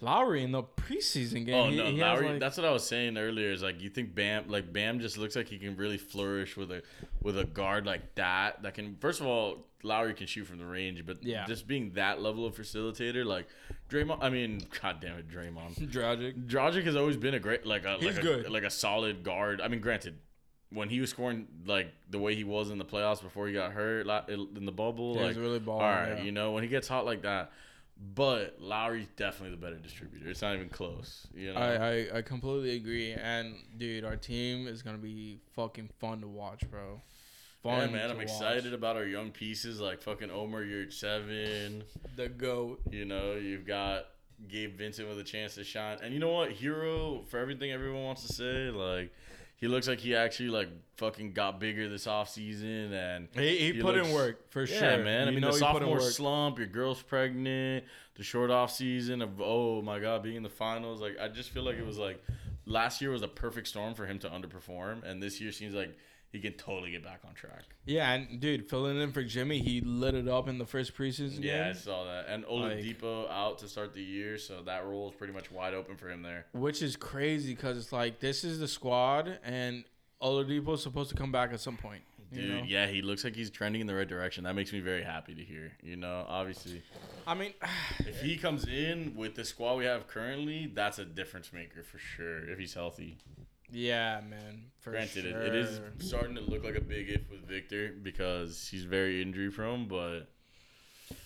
Lowry in the preseason game,
oh
he,
no,
he
Lowry.
like-
that's what I was saying earlier. Is like you think Bam, like Bam, just looks like he can really flourish with a with a guard like that. That can first of all, Lowry can shoot from the range, but
Yeah.
just being that level of facilitator, like Draymond. I mean, god damn it, Draymond.
Dragic.
Dragic has always been a great like a
He's
like
good.
a, like a solid guard. I mean, granted, when he was scoring like the way he was in the playoffs before he got hurt in the bubble,
Yeah,
like
he's really balling,
all right,
yeah.
you know when he gets hot like that. But Lowry's definitely the better distributor. It's not even close. You know,
I, I I completely agree. And dude, our team is gonna be fucking fun to watch, bro. Fun
yeah, man,
to
I'm
watch.
excited about our young pieces like fucking Omer Yurtseven.
The goat.
You know, you've got Gabe Vincent with a chance to shine, and you know what, Herro for everything everyone wants to say, like. He looks like he actually like fucking got bigger this offseason and
He, he,
He
put
looks-
in work for
yeah,
sure,
man. I mean, the
he put in
sophomore slump, your girl's pregnant, the short off season of oh my god, being in the finals. Like I just feel like it was like last year was a perfect storm for him to underperform, and this year seems like he can totally get back on track.
Yeah, and dude, filling in for Jimmy, he lit it up in the first preseason
Yeah, I saw that. And
Like-
Oladipo out to start the year, so that role is pretty much wide open for him there.
which is crazy because it's like this is the squad, and Oladipo's supposed to come back at some point.
Dude,
know?
yeah, he looks like he's trending in the right direction. That makes me very happy to hear. You know, obviously,
I mean,
if he comes in with the squad we have currently, that's a difference maker for sure. If he's healthy.
Yeah, man. For
Granted,
sure.
it, it is starting to look like a big if with Victor because he's very injury prone. But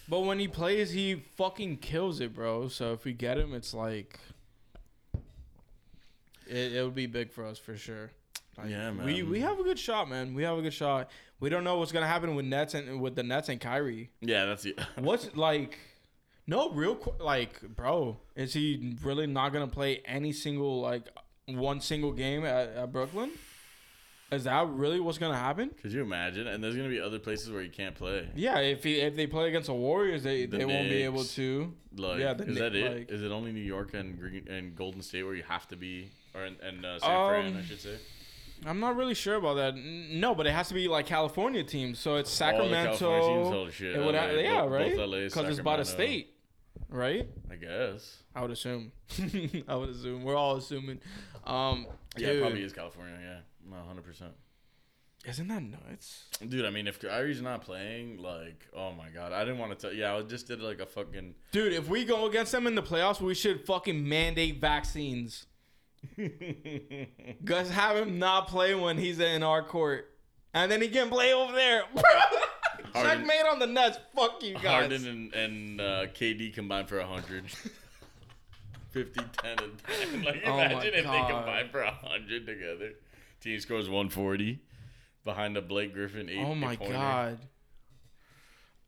But when he plays, he fucking kills it, bro. So if we get him, it's like it, it would be big for us for sure. Like,
Yeah,
We
man.
we have a good shot, man. We have a good shot. We don't know what's gonna happen with Nets and with the Nets and Kyrie.
Yeah, that's it.
What's like? No, real qu- like, bro, is he really not gonna play any single like one single game at, at Brooklyn? Is that really what's gonna happen?
Could you imagine? And there's gonna be other places where you can't play.
Yeah, if he if they play against the Warriors, they,
The
they won't be able to.
Like,
Yeah, the
is
Knick-
that it?
like-
Is it only New York and Green and Golden State where you have to be, or and uh, San Fran, I
Um,
should say?
I'm not really sure about that. No, but it has to be like California teams. So it's Sacramento.
All the. California teams, shit,
it would
LA,
yeah,
both-
right. Because it's by the state, right?
I guess.
I would assume. I would assume. We're all assuming. Um,
Yeah, it
dude,
probably is California. Yeah, hundred percent.
Isn't that nuts?
Dude, I mean, if Kyrie's not playing, like, oh my god, I didn't want to tell. Yeah, I just did like a fucking.
Dude, if we go against them in the playoffs, we should fucking mandate vaccines. Just have him not play when he's in our court. And then he can play over there. Checkmate on the nuts. Fuck you guys.
Harden and, and uh, KD combined for 100. 50, 10, and 10. Like,
Oh
imagine if
God.
they combine for 100 together. Team scores 140 behind the Blake Griffin 8
oh my
pointer.
god.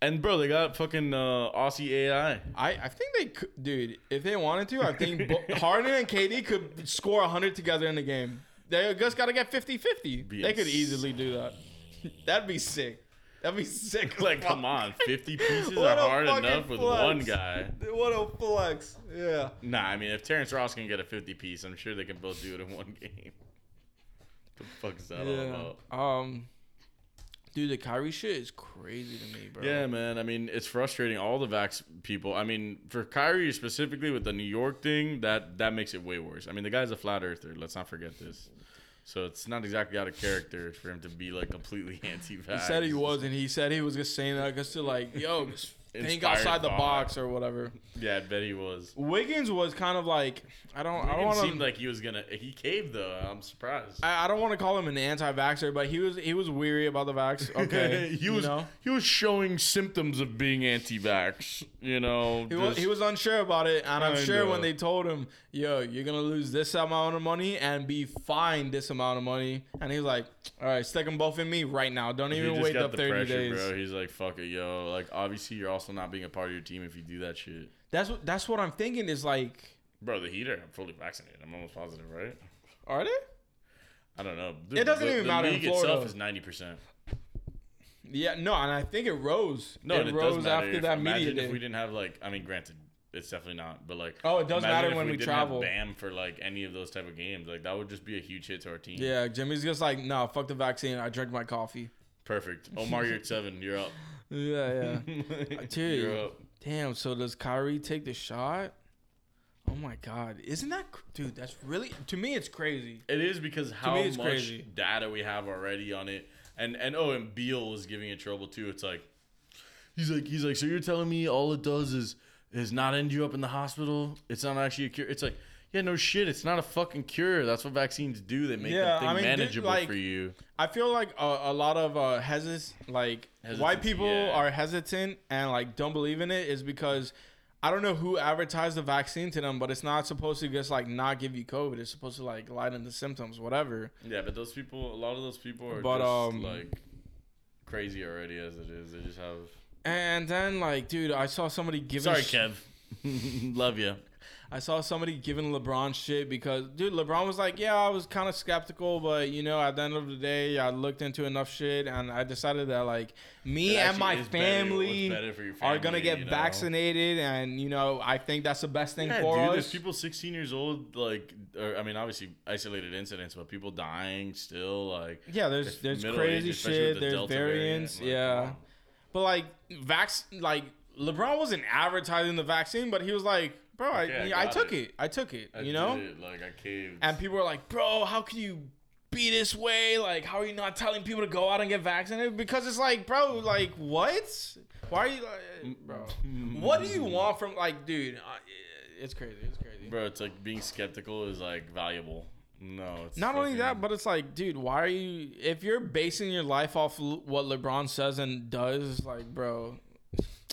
And, bro, they got fucking uh, Aussie AI.
I, I think they could, dude. If they wanted to, I think Bo- Harden and KD could score 100 together in the game. They just got to get 50 50. They could easily do that. That'd be sick. That'd be sick.
Like, come on. 50 pieces are hard enough with
flex.
one guy.
What a flex. Yeah.
Nah, I mean, if Terrence Ross can get a 50 piece, I'm sure they can both do it in one game. the fuck is that all
Yeah.
about?
Um, dude, the Kyrie shit is crazy to me, bro.
Yeah, man. I mean, it's frustrating. All the Vax people. I mean, for Kyrie specifically with the New York thing, that that makes it way worse. I mean, the guy's a flat earther. Let's not forget this. So it's not exactly out of character for him to be like completely anti-vax.
He said he was, and he said he was just saying that just to like, yo, just think outside the box or whatever.
Yeah, I bet he was.
Wiggins was kind of like, I don't, I don't
seemed like he was gonna. He caved though. I'm surprised.
I, I don't want to call him an anti-vaxer, but he was he was weary about the vax. Okay,
he was
know?
he was showing symptoms of being anti-vax. You know,
He was, he was unsure about it, and I'm sure when they told him, "Yo, you're gonna lose this amount of money and be fined this amount of money," and he's like, "All right, stick them both in me right now. Don't even wait
up
the
the
30
pressure,
days."
bro. He's like, "Fuck it, yo." Like, obviously, you're also not being a part of your team if you do that shit,
That's what that's what I'm thinking. Is like,
bro. The Heater, I'm fully vaccinated. I'm almost positive, right?
are they?
I don't know.
It doesn't
the,
even
the
matter in
league itself is ninety percent.
Yeah, no, and I think it rose.
No,
it
it
rose after
if,
that
imagine
media
if
day.
we didn't have like, I mean, granted, it's definitely not, but like,
Oh, it does matter when we
didn't
travel.
Bam for like any of those type of games, like that would just be a huge hit to our team.
yeah, Jimmy's just like, no, fuck the vaccine. I drank my coffee.
perfect. Omer, you're at seven. You're up.
Yeah, yeah. Dude.
you're up.
Damn. So does Kyrie take the shot? Oh my God, isn't that dude? That's really to me. It's crazy.
It is because how much
crazy.
data we have already on it, and and oh, and Beal was giving it trouble too. It's like he's like he's like, so you're telling me all it does is is not end you up in the hospital? It's not actually a cure. It's like yeah, no shit. It's not a fucking cure. That's what vaccines do. They make
Yeah,
the thing
I mean,
manageable
like-
for you.
I feel like a, a lot of uh, hesis like white people
yeah.
are hesitant and like don't believe in it is because I don't know who advertised the vaccine to them, but it's not supposed to just like not give you COVID. It's supposed to like lighten the symptoms, whatever.
Yeah, but those people, a lot of those people are
But,
just
um,
like crazy already as it is. They just have.
And then like, dude, I saw somebody giving.
Sorry,
sh-
Kev. Love you.
I saw somebody giving LeBron shit because, dude, LeBron was like, yeah, I was kind of skeptical, but you know, at the end of the day, I looked into enough shit and I decided that like me and my
is better-
family
better for
are gonna get
you know?
vaccinated, and you know, I think that's the best thing
Yeah,
for
dude,
us.
there's people 16 years old, like, or, I mean, obviously isolated incidents, but people dying still, like,
yeah, there's there's crazy
age,
shit.
the
There's
Delta
variants,
variant, like,
yeah. But like, vax, like LeBron wasn't advertising the vaccine, but he was like, bro,
Okay, I
I, I took
it.
it. I took it.
I
you know.
it, like, I caved.
And people were like, bro, how can you be this way? Like, how are you not telling people to go out and get vaccinated? Because it's like, bro, like, what? Why are you, like, mm, bro? What do you want from, like, dude? It's crazy. It's crazy.
Bro, it's like being skeptical is like valuable. No, it's
Not only that, but it's like, dude, why are you? If you're basing your life off what LeBron says and does, like, bro,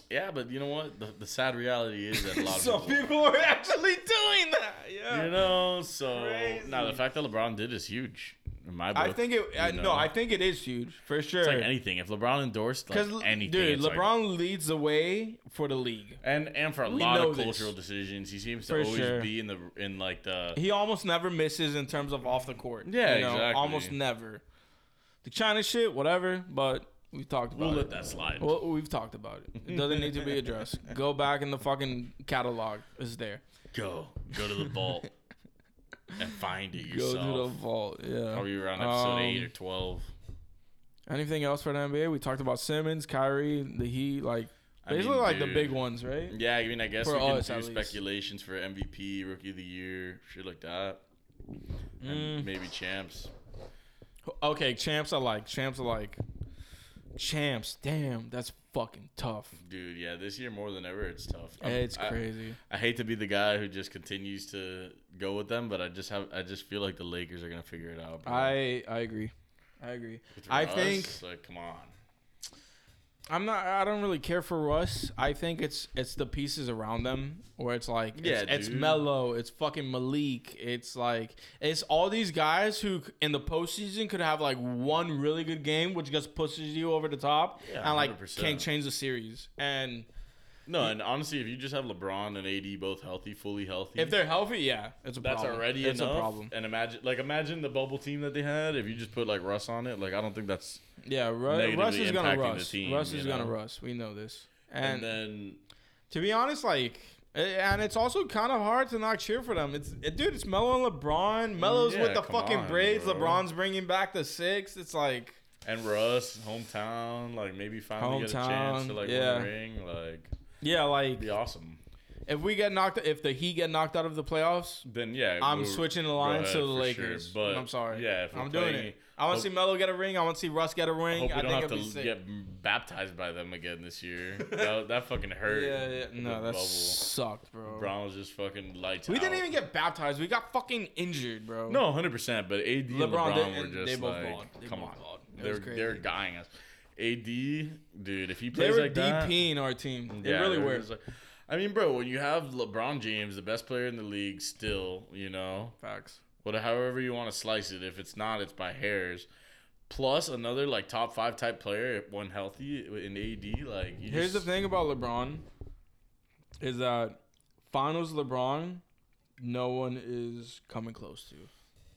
Yeah, but you know what? The, the sad reality is that a lot of
Some
people,
people are actually doing that. Yeah.
you know. So now the fact that LeBron did is huge in my book.
I think it. I, no. I think it is huge for sure.
it's like anything. If LeBron endorsed like anything,
dude,
it's like-
LeBron leads the way for the league.
and and for a
We
lot of
this.
cultural decisions, he seems to
For
always
sure.
be in the in like the
He almost never misses in terms of off the court.
Yeah,
you know,
exactly.
Almost never. The China shit, whatever. But we've talked about
We'll
it.
let that slide.
Well, we've talked about it. It doesn't need to be addressed. Go back in the fucking catalog. It's there.
Go, go to the vault and find it yourself.
Go to the vault. Yeah.
Probably around episode
Um,
eight or twelve.
Anything else for the NBA? We talked about Simmons, Kyrie, the Heat, like
I
basically
mean,
like the big ones, right?
Yeah, I mean, I guess
For
we can
us,
do
least.
speculations for MVP, Rookie of the Year, shit like that,
Mm.
and maybe champs.
Okay, champs are like champs are like champs. Damn, that's fucking tough.
Dude, yeah, this year more than ever, it's tough. I'm-
It's
I-
crazy.
I hate to be the guy who just continues to go with them, but I just have I just feel like the Lakers are gonna figure it out. bro.
I I agree. I agree. I
Russ,
think
like come on.
I'm not. I don't really care for Russ. I think it's it's the pieces around them where it's like it's,
Yeah,
it's
dude.
Melo, it's fucking Malik, it's like it's all these guys who in the postseason could have like one really good game, which just pushes you over the top,
Yeah,
and like
100%.
can change the series. And
No, and honestly, if you just have LeBron and AD both healthy, fully healthy,
if they're healthy, yeah, it's a
that's
problem.
already
it's
enough.
a problem.
And imagine, like, imagine the bubble team that they had. If you just put like Russ on it, like, I don't think that's.
Yeah, Ru- Russ is gonna
impacting the
Russ.
team,
Russ
you
is gonna
know?
Russ. We know this.
And,
And,
then
to be honest, like, and it's also kind of hard to not cheer for them. It's it, dude, it's Melo and LeBron. Melo's
yeah,
with the fucking
on,
braids.
bro.
LeBron's bringing back the six. It's like,
and Russ, hometown, like maybe finally get a chance to like
yeah.
win a ring, like
yeah, like
it'd be awesome.
if we get knocked, if the Heat get knocked out of the playoffs,
Then yeah,
I'm switching the line to the Lakers.
Sure. But
I'm sorry.
Yeah, if
I'm doing it. I want to see Melo get a ring. I want to see Russ get a ring.
Hope
I
don't
think
have to get baptized by them again this year. that, that fucking hurt.
yeah, yeah. No, that
bubble.
sucked, bro.
Brown was just fucking lights
We
out.
didn't even get baptized. We got fucking injured, bro.
No, hundred percent. But AD and
LeBron,
LeBron,
they-
were just
they both
like.
They
come
both
on,
balled.
They're they're dying us. AD, dude, if he
They
plays
were
like that,
DPing our team. They
yeah,
really were.
like- I mean, bro, when you have LeBron James, the best player in the league, still, you know,
Facts.
but however you want to slice it, if it's not, it's by hairs. Plus another like top five type player when healthy in AD, like
Here's the thing about LeBron is that finals LeBron, no one is coming close to.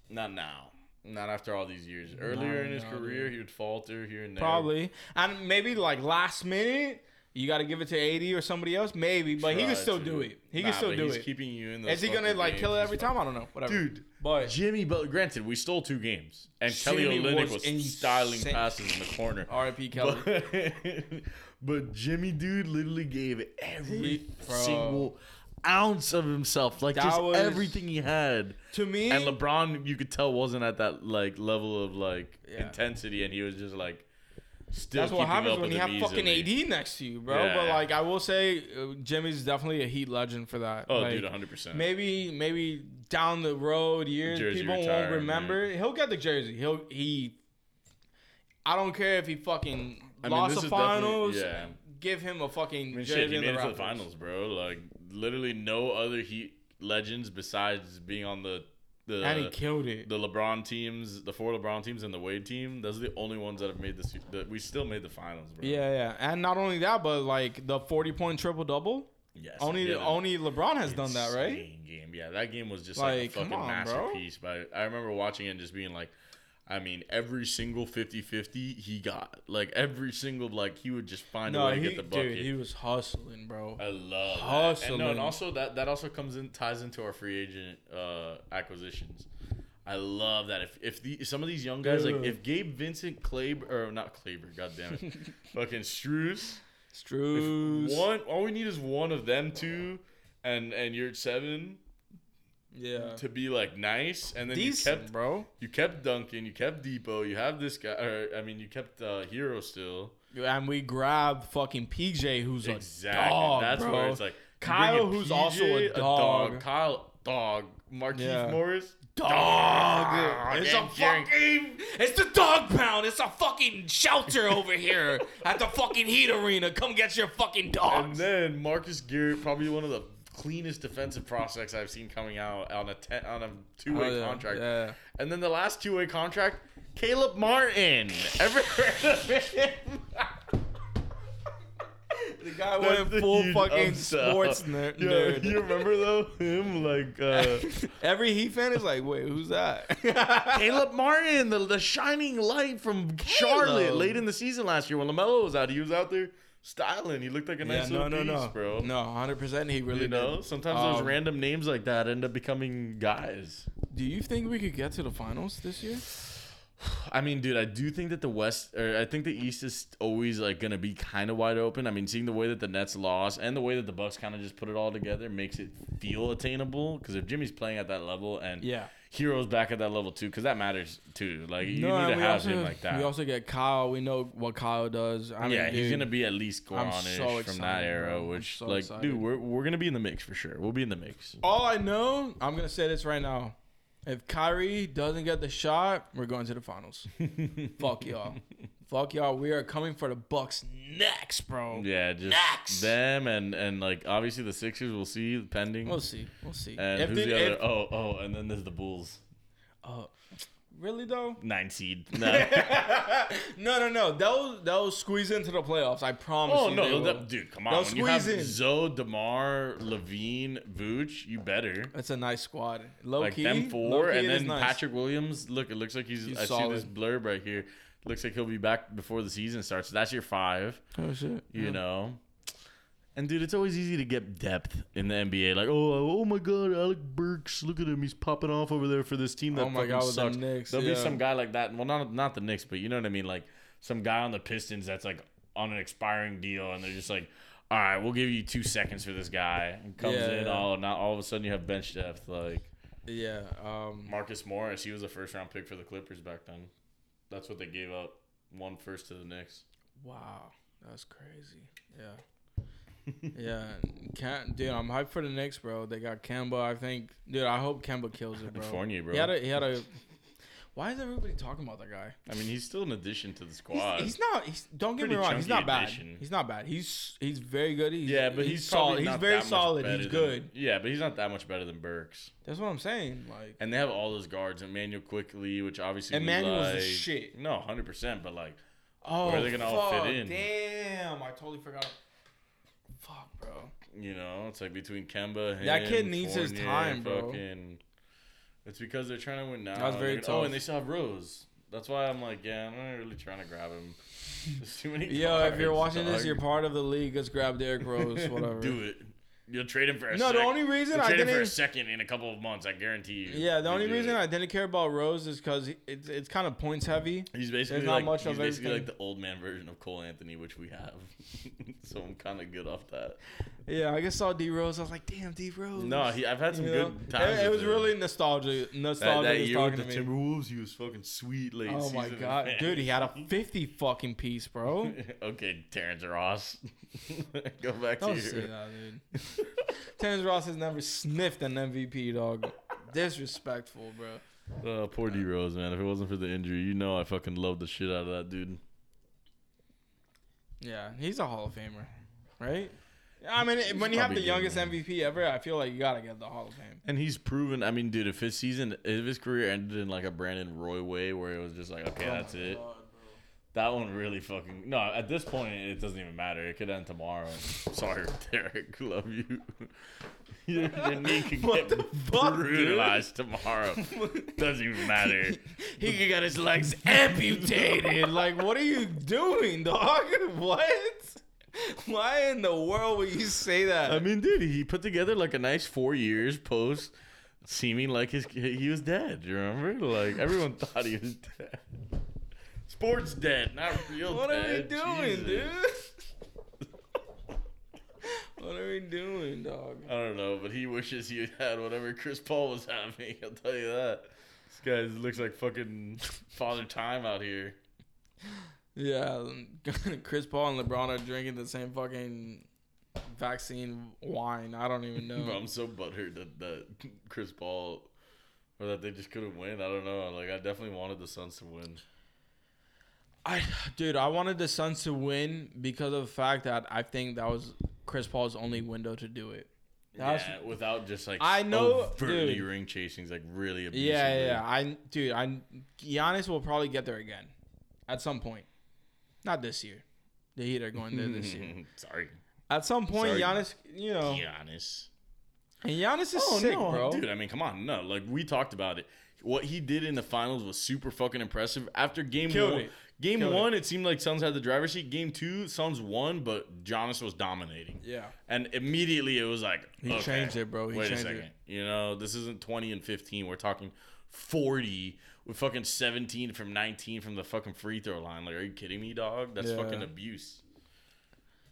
Not now. Not after all these years. Earlier
No,
in his
no,
career,
dude.
he would falter here and there.
Probably. And maybe like last minute, you got to give it to 80 or somebody else. Maybe. But he can still
to.
do it. He
Nah,
can still do
he's
it.
keeping you in. Those
Is he going to like kill it every time? I don't know. Whatever.
Dude,
But
Jimmy, but granted, we stole two games, and Kelly
Jimmy
Olynyk
was
was, styling
insane.
passes in the corner.
RIP Kelly.
But, but Jimmy, dude, literally gave every
bro.
single ounce of himself, like
That
just
was-
everything he had.
to me,
And LeBron, you could tell, wasn't at that like level of like
Yeah.
intensity, and he was just like still.
That's what
keeping
happens
up
when
with
you have fucking
easily.
AD next to you, bro. But
Yeah.
like I will say, uh, Jimmy's definitely a Heat legend for that.
Oh,
Like,
dude, 100. percent
maybe maybe down the road years
Jersey
people won't
retirement.
remember. He'll get the jersey. He'll he. I don't care if he fucking
I mean,
lost
this
the
is definitely-
finals.
yeah.
Give him a fucking
I mean,
jersey
shit, he
in
made
the
it to the
Raptors.
finals, bro. Like literally no other Heat legends besides being on the the
and he killed it.
the LeBron teams, the four LeBron teams, and the Wade team. Those are the only ones that have made this. That we still made the finals, bro.
yeah, yeah, and not only that, but like the forty point triple double.
Yes.
Only
yeah,
only LeBron has done that, right?
Game. Yeah, that game was just like,
Like,
a fucking
on, bro.
masterpiece. But I remember watching it and just being like, I mean, every single 50-50 he got. Like every single like he would just find a
No,
way to get the bucket.
dude, he was hustling, bro.
I love that. And, no, and also that that also comes in ties into our free agent uh, acquisitions. I love that if if the some of these young guys like if Gabe Vincent Claber or not Claber, god damn it, fucking
Strus.
Strus. One, all we need is one of them two, and and Yurtseven
yeah.
to be like nice, and then
Decent,
you kept
bro.
you kept Duncan, you kept Dipo, you have this guy, or I mean you kept uh, Herro still.
And we grabbed fucking PJ, who's
Exactly.
a dog,
That's
bro.
where it's like
Kyle, who's also a dog.
Kyle, dog. Marquise
Yeah.
Morris,
Dog.
It's
It's
a
a fucking. It's the dog pound. It's a fucking shelter over here at the fucking Heat Arena. Come get your fucking dogs.
And then Marcus Garrett, probably one of the cleanest defensive prospects I've seen coming out on a ten, on a two way
Oh, yeah.
contract.
Yeah.
And then the last two way contract, Caleb Martin. Ever heard of him?
The guy
That's
went
the
full fucking sports ner-
Yo,
nerd.
You remember though him like uh,
Every Heat fan is like, wait, who's that?
Caleb Martin, the, the shining light from Charlotte late in the season last year when Lamelo was out. He was out there styling. He looked like a
yeah,
nice
no,
little
no,
piece,
no,
bro.
No, hundred percent. He really
you know,
did.
sometimes those
Um,
random names like that end up becoming guys.
Do you think we could get to the finals this year?
I mean, dude, I do think that the West, or I think the East is always like gonna be kind of wide open. I mean, seeing the way that the Nets lost and the way that the Bucks kind of just put it all together makes it feel attainable. Because if Jimmy's playing at that level and
Yeah.
Herro's back at that level too, because that matters too. Like you
No,
need to have
also,
him like that.
We also get Kyle. We know what Kyle does. I mean,
yeah, he's
dude,
gonna be at least
I'm
Goranish
so
from that era.
bro.
Which,
so
like,
excited.
dude, we're we're gonna be in the mix for sure. We'll be in the mix.
All I know, I'm gonna say this right now. If Kyrie doesn't get the shot, we're going to the finals. Fuck y'all. Fuck y'all. We are coming for the Bucks next, bro.
Yeah, just
Next.
them and and like obviously the Sixers. We'll see pending.
We'll see. We'll see.
and
if
who's
they-
the other?
if-
oh, oh, and then there's the Bulls,
oh, really though?
nine seed. No.
no, no, no. They'll they'll squeeze into the playoffs. I promise
Oh
you.
no,
they will.
that- dude! Come on,
They'll
when you have
squeeze in.
Zoe, Demar, LaVine, Vooch, you better
That's a nice squad. Low
like
key,
them
low
four, and then
nice.
Patrick Williams. Look, it looks like he's.
He's
I see this blurb right here. Looks like he'll be back before the season starts. That's your five.
Oh shit.
You
Yeah.
know. And dude, it's always easy to get depth in the NBA. Like, oh, oh my God, Alec Burks, look at him, he's popping off over there for this team that
Oh my God, with the. Knicks,
There'll
yeah.
be some guy like that. Well, not not the Knicks, but you know what I mean. Like some guy on the Pistons that's like on an expiring deal, and they're just like, all right, we'll give you two seconds for this guy. And comes
Yeah,
in,
yeah.
all now all of a sudden you have bench depth. Like
Yeah. Um.
Marcus Morris, he was a first round pick for the Clippers back then. That's what they gave up. One first to the Knicks.
Wow, that's crazy. Yeah. yeah, Cam, dude, I'm hyped for the Knicks, bro. They got Kemba. I think, dude, I hope Kemba kills it, bro.
Fournier, bro.
He had a, he had a. Why is everybody talking about that guy?
I mean, he's still an addition to the squad.
he's not. He's don't get me wrong. He's not bad.
addition.
He's not bad. He's he's very good. He's,
Yeah, but he's,
solid. He's very solid. He's
than-
good.
yeah, but he's not that much better than Burks.
That's what I'm saying. Like,
And they have all those guards, Immanuel Quickley, which obviously
Immanuel's the
like.
shit.
No, hundred percent. But like,
oh,
Where are they gonna all fit in?
Damn, I totally forgot. Fuck, bro.
you know, it's like between Kemba, him,
That kid needs his time, bro.
Fucking, it's because they're trying to win now.
That's very
They're Oh, and they still have Rose. That's why I'm like, yeah, I'm not really trying to grab him. There's too many.
Yo, if you're
cards,
watching this, you're part of the league. Let's grab Derrick Rose, whatever.
Do it. You'll trade him for a
No,
sec-
the only reason I
trade him for a
didn't.
second in a couple of months. I guarantee you.
Yeah, the only reason
it.
I didn't care about Rose is because it's it's kind of points heavy.
He's basically
not
like
much
he's
of
basically
everything.
like the old man version of Cole Anthony, which we have. so I'm kind of good off that.
Yeah, I just saw D Rose. I was like, damn, D Rose.
No, he, I've had some
You know?
good times.
It, it
with
was
him.
really nostalgia.
that,
Nostalgia
that
was
year with
talking
the
to me.
Timberwolves. He was fucking sweet late.
Oh my
season
god, dude, he had a 50 fucking piece, bro.
okay, Terrence Ross. Go back
Don't
to
say
your.
that, dude. Terrence Ross has never sniffed an MVP, dog. Disrespectful, bro.
Uh, poor D Rose, man. If it wasn't for the injury, you know I fucking love the shit out of that dude.
Yeah, he's a Hall of Famer, right? I mean, when you have the youngest
man.
MVP ever, I feel like you gotta get the Hall of Fame.
And he's proven. I mean, dude, if his season, if his career ended in like a Brandon Roy way, where it was just like, okay,
Oh
that's it. That one really fucking no. At this point, it doesn't even matter. It could end tomorrow. Sorry, Derrick. Love you. your, your knee could
What
get
the fuck, dude?
brutalized tomorrow. Doesn't even matter.
He could get his legs amputated. like, what are you doing, dog? What? Why in the world would you say that?
I mean, dude, he put together like a nice four years post, seeming like his he was dead. You remember? Like everyone thought he was dead. Sports dead, not real
what are we doing,
Jesus.
dude? what are we doing, dog?
I don't know, but he wishes he had whatever Chris Paul was having. I'll tell you that. This guy looks like fucking Father Time out here.
Yeah, Chris Paul and LeBron are drinking the same fucking vaccine wine. I don't even know.
Bro, I'm so butthurt that, that Chris Paul or that they just couldn't win. I don't know. Like I definitely wanted the Suns to win.
I, dude, I wanted the Suns to win because of the fact that I think that was Chris Paul's only window to do it. That's-
yeah, without just like
I know-
overtly
dude.
ring chasing, is like really abusive.
Yeah, yeah, yeah. I, dude, I, Giannis will probably get there again, at some point. Not this year. The Heat are going there this year.
Sorry,
At some point,
Sorry.
Giannis, you know,
Giannis.
and Giannis is
Oh
sick,
no,
bro.
dude! I mean, come on, no. Like we talked about it. What he did in the finals was super fucking impressive. After game
Killed
one,
it.
game
Killed
one, it. seemed like Suns had the driver's seat. Game two, Suns won, but Giannis was dominating.
Yeah.
And immediately it was like
He
okay,
changed it, bro. He
wait
changed
a
it.
second. You know, this isn't twenty and fifteen. We're talking forty with fucking seventeen from nineteen from the fucking free throw line. Like, are you kidding me, dog? That's
Yeah.
fucking abuse.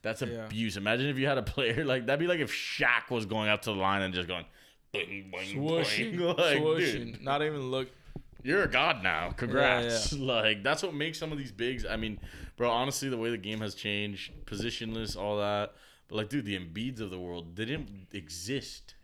That's
Yeah.
abuse. Imagine if you had a player like that'd be like if Shaq was going up to the line and just going bing bing
Swooshing,
bing. Like,
swooshing.
dude,
Not even look.
you're a god now. Congrats. Like that's what makes some of these bigs. I mean, bro, honestly, the way the game has changed, positionless, all that. But like, dude, the Embiids of the world didn't exist.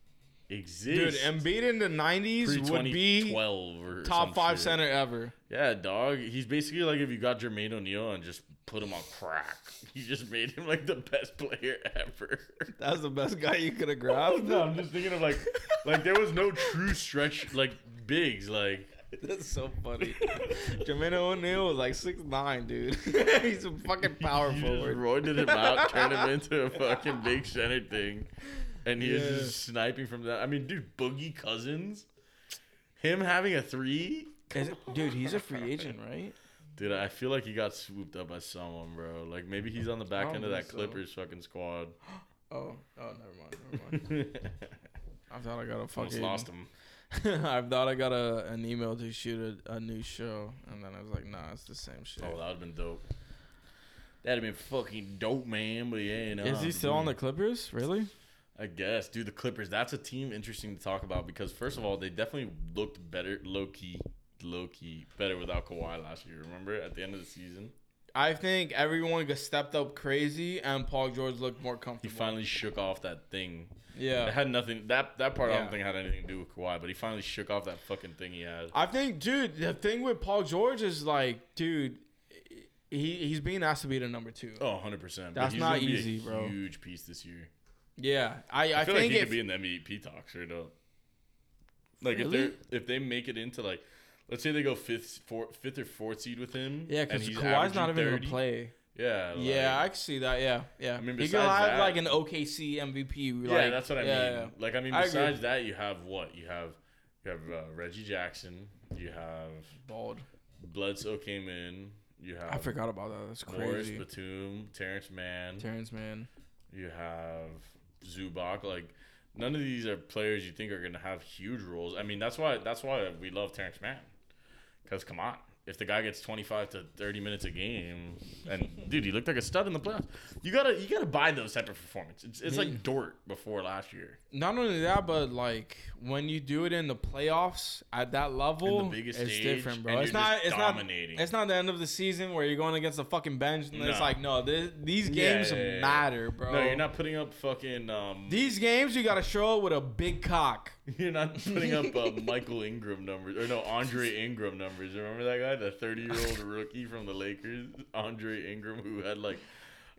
Dude,
Exist.
Embiid in the '90s would be
2012 or
top five
shit.
center ever.
Yeah, dog. He's basically like if you got Jermaine O'Neal and just put him on crack. You just made him like the best player ever.
That's the best guy you could have oh, grabbed.
no, I'm just thinking of like, like there was no true stretch like bigs like.
That's so funny. Jermaine O'Neal was like six nine, dude. He's a fucking power
You
forward.
roided him out, turned him into a fucking big center thing, and he was
Yeah.
just sniping from that. I mean, dude, Boogie Cousins, him having a three,
Is it- dude, he's a free agent, right?
dude. I feel like he got swooped up by someone, bro. Like maybe he's on the back end of that
think so.
Clippers fucking squad.
Oh, oh, never mind, never mind. I thought I got a
Almost
fucking.
lost him.
I thought I got a an email to shoot a, a new show, and then I was like, nah, it's the same shit.
Oh, that would have been dope. That'd have been fucking dope, man. But yeah, no.
Is he still on the Clippers? Really?
I guess, dude. The Clippers. That's a team interesting to talk about because first of all, they definitely looked better, low key, low key, better without Kawhi last year. Remember at the end of the season,
I think everyone got stepped up crazy, and Paul George looked more comfortable.
he finally shook off that thing. It
yeah.
had nothing. That that part I don't think had anything to do with Kawhi, but he finally shook off that fucking thing he had.
I think, dude, the thing with Paul George is like, dude, he he's being asked to be the number two.
Oh, 100 percent.
That's not
gonna be a
easy, bro.
Huge piece this year.
Yeah, I I,
I feel
think
like he
if
could be in the MVP talk straight up. Like if they if they make it into like, let's say they go fifth, four, fifth or fourth seed with him.
yeah, because
he's
Kawhi's not even
30,
gonna play.
Yeah, like,
yeah, I can see that. Yeah, yeah.
I mean,
he could
besides
have
that-
like an OKC MVP. Like,
yeah, that's what I
yeah,
mean.
yeah.
Like I mean,
I
besides that, you have what? You have you have uh, Reggie Jackson. You have
Bald.
Bledsoe came in. You have
I forgot about that. That's crazy. Morris.
Batum, Terrence Mann.
Terrence Mann.
You have Zubac. Like none of these are players you think are gonna have huge roles. I mean, that's why that's why we love Terrence Mann. Because come on, if the guy gets twenty five to thirty minutes a game, and dude, he looked like a stud in the playoffs. You gotta you gotta buy those type of performance. It's, it's
Yeah.
like Dort before last year.
Not only that, but like when you do it in the playoffs at that level, it's
stage,
different, bro. It's not. It's
dominating.
not. It's not the end of the season where you're going against the fucking bench, and it's like, no, this, these games
yeah, yeah, yeah.
matter, bro.
No, you're not putting up fucking. Um,
These games, you gotta show up with a big cock.
You're not putting up uh, Michael Ingram numbers or no Andre Ingram numbers. Remember that guy, the 30 year old rookie from the Lakers, Andre Ingram, who had like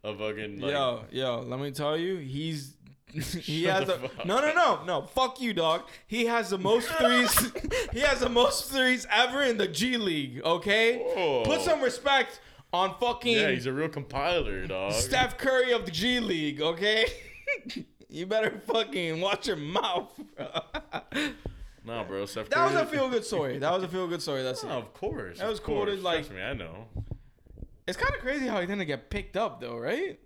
a fucking like,
yo, yo, let me tell you, he's he has a
fuck
no, no, no, no. Fuck you, dog. He has the most threes. he has the most threes ever in the G League. Okay,
Whoa.
put some respect on fucking
Yeah, he's a real compiler, dog.
Steph Curry of the G League. Okay, you better fucking watch your mouth. bro.
No, bro, Steph
that was a feel good story. That was a feel good story. That's
No,
it.
of course.
That was cool to, like-
Trust me, I know.
It's kind of crazy how he didn't get picked up though, right?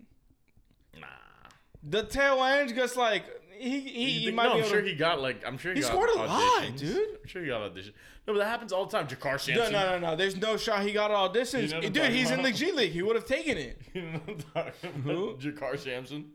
The tail end just like he he, he
think-
might
no,
be
I'm sure
to-
he got like I'm sure he,
He
got
scored a lot, dude.
I'm sure he got auditions. No, but that happens all the time. JaKarr
No,
Sampson.
no, no, no. There's no shot he got auditions.
You know
Dude, he's in the? G League. He would have taken it.
You know what I'm talking
Who?
JaKarr Sampson.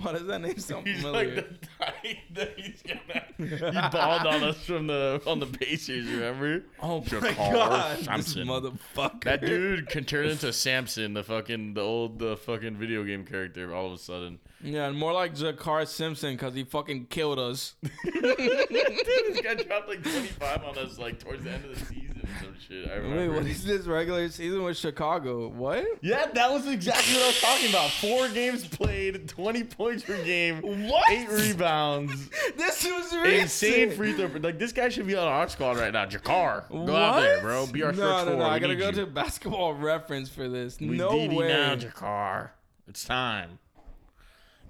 Why does that name sound
He's
familiar?
like the he's gonna. He balled on us from the on the Pacers. Remember?
oh my
JaKarr
god, this
Sampson.
motherfucker.
That dude can turn into Samson, the fucking the old the fucking video game character. All of a sudden,
Yeah, and more like JaKarr Simpson because he fucking killed us.
Dude, this guy dropped like 25 on us like towards the end of the season or some shit. I remember.
Wait, what is this regular season with Chicago? What?
Yeah, that was exactly what I was talking about. Four games played, 20 points per game,
What?
eight rebounds,
This was recent.
insane free throw. Like this guy should be on our squad right now. JaKarr, go out there, bro. Be our
no,
stretch
no, no. I
We
gotta
need
go
you.
to basketball reference for this.
We
no
you
way.
now, JaKarr. It's time,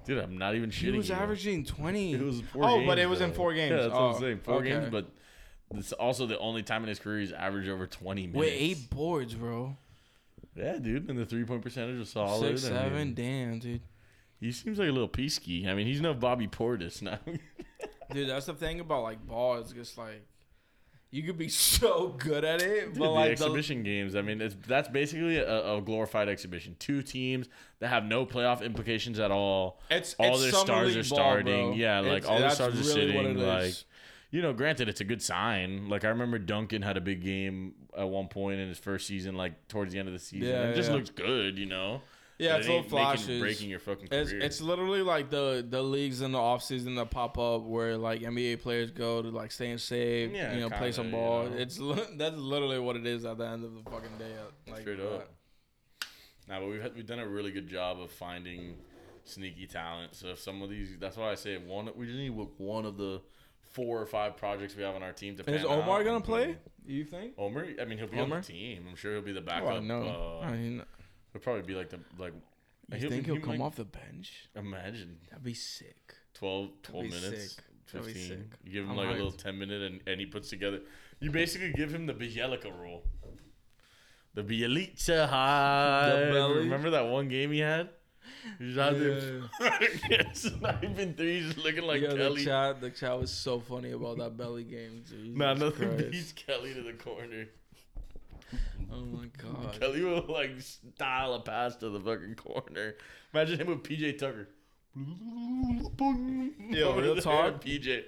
dude. I'm not even shitting.
he was
you.
averaging 20.
It was four
oh,
games,
but it was in four games.
Yeah, that's
oh,
what I'm oh, saying. Four
okay.
games, but it's also the only time in his career he's averaged over 20 minutes.
Wait, eight boards, bro.
Yeah, dude, and the three point percentage was solid.
Six,
I
seven.
mean,
Damn, dude.
he seems like a little peasky. I mean, he's no Bobby Portis now.
Dude, that's the thing about like ball. It's just like you could be so good at it,
Dude,
but
the
like
exhibition games. I mean, it's that's basically a, a glorified exhibition. Two teams that have no playoff implications at all.
it's
all
it's
their stars are starting.
bro.
Yeah, like
It's-
all
their
stars are
really what
sitting. Like,
is.
you know, granted, it's a good sign. Like I remember Duncan had a big game at one point in his first season, like towards the end of the season.
Yeah,
it just
yeah.
looks good, you know.
Yeah, it's
it
little flashes.
breaking your fucking career.
It's, it's literally like the the leagues in the off season that pop up where like NBA players go to like stay in shape,
Yeah,
you know, play
kinda,
some
you
ball.
know.
It's that's literally what it is at the end of the fucking day. uh, Like,
Straight up. Nah, but we've had, we've done a really good job of finding sneaky talent. So if some of these, that's why I say one. We just need one of the four or five projects we have on our team to.
Is Omar gonna
and-
play? You think?
Omar, I mean, he'll be on the team. I'm sure he'll be the
Oh,
backup.
I know.
Uh,
I mean,
he'll probably be like the like.
you
he'll-
think he'll
he
come
might-
off the bench?
Imagine
That'd be sick.
12, 12 minutes,
sick. That'd be
15.
sick.
You give him
I'm
like a little 10 minute and, and he puts together. You basically give him the Bjelica role. The Bjelica high. Remember that one game he had? He was out there sniping threes, looking like
yeah, the chat, the chat was so funny about that belly game. Jesus
Nah, nothing
Christ.
beats Kelly to the corner.
Oh my god.
Kelly will like style a pass to the fucking corner. Imagine him with PJ Tucker.
Yo, real talk.
PJ.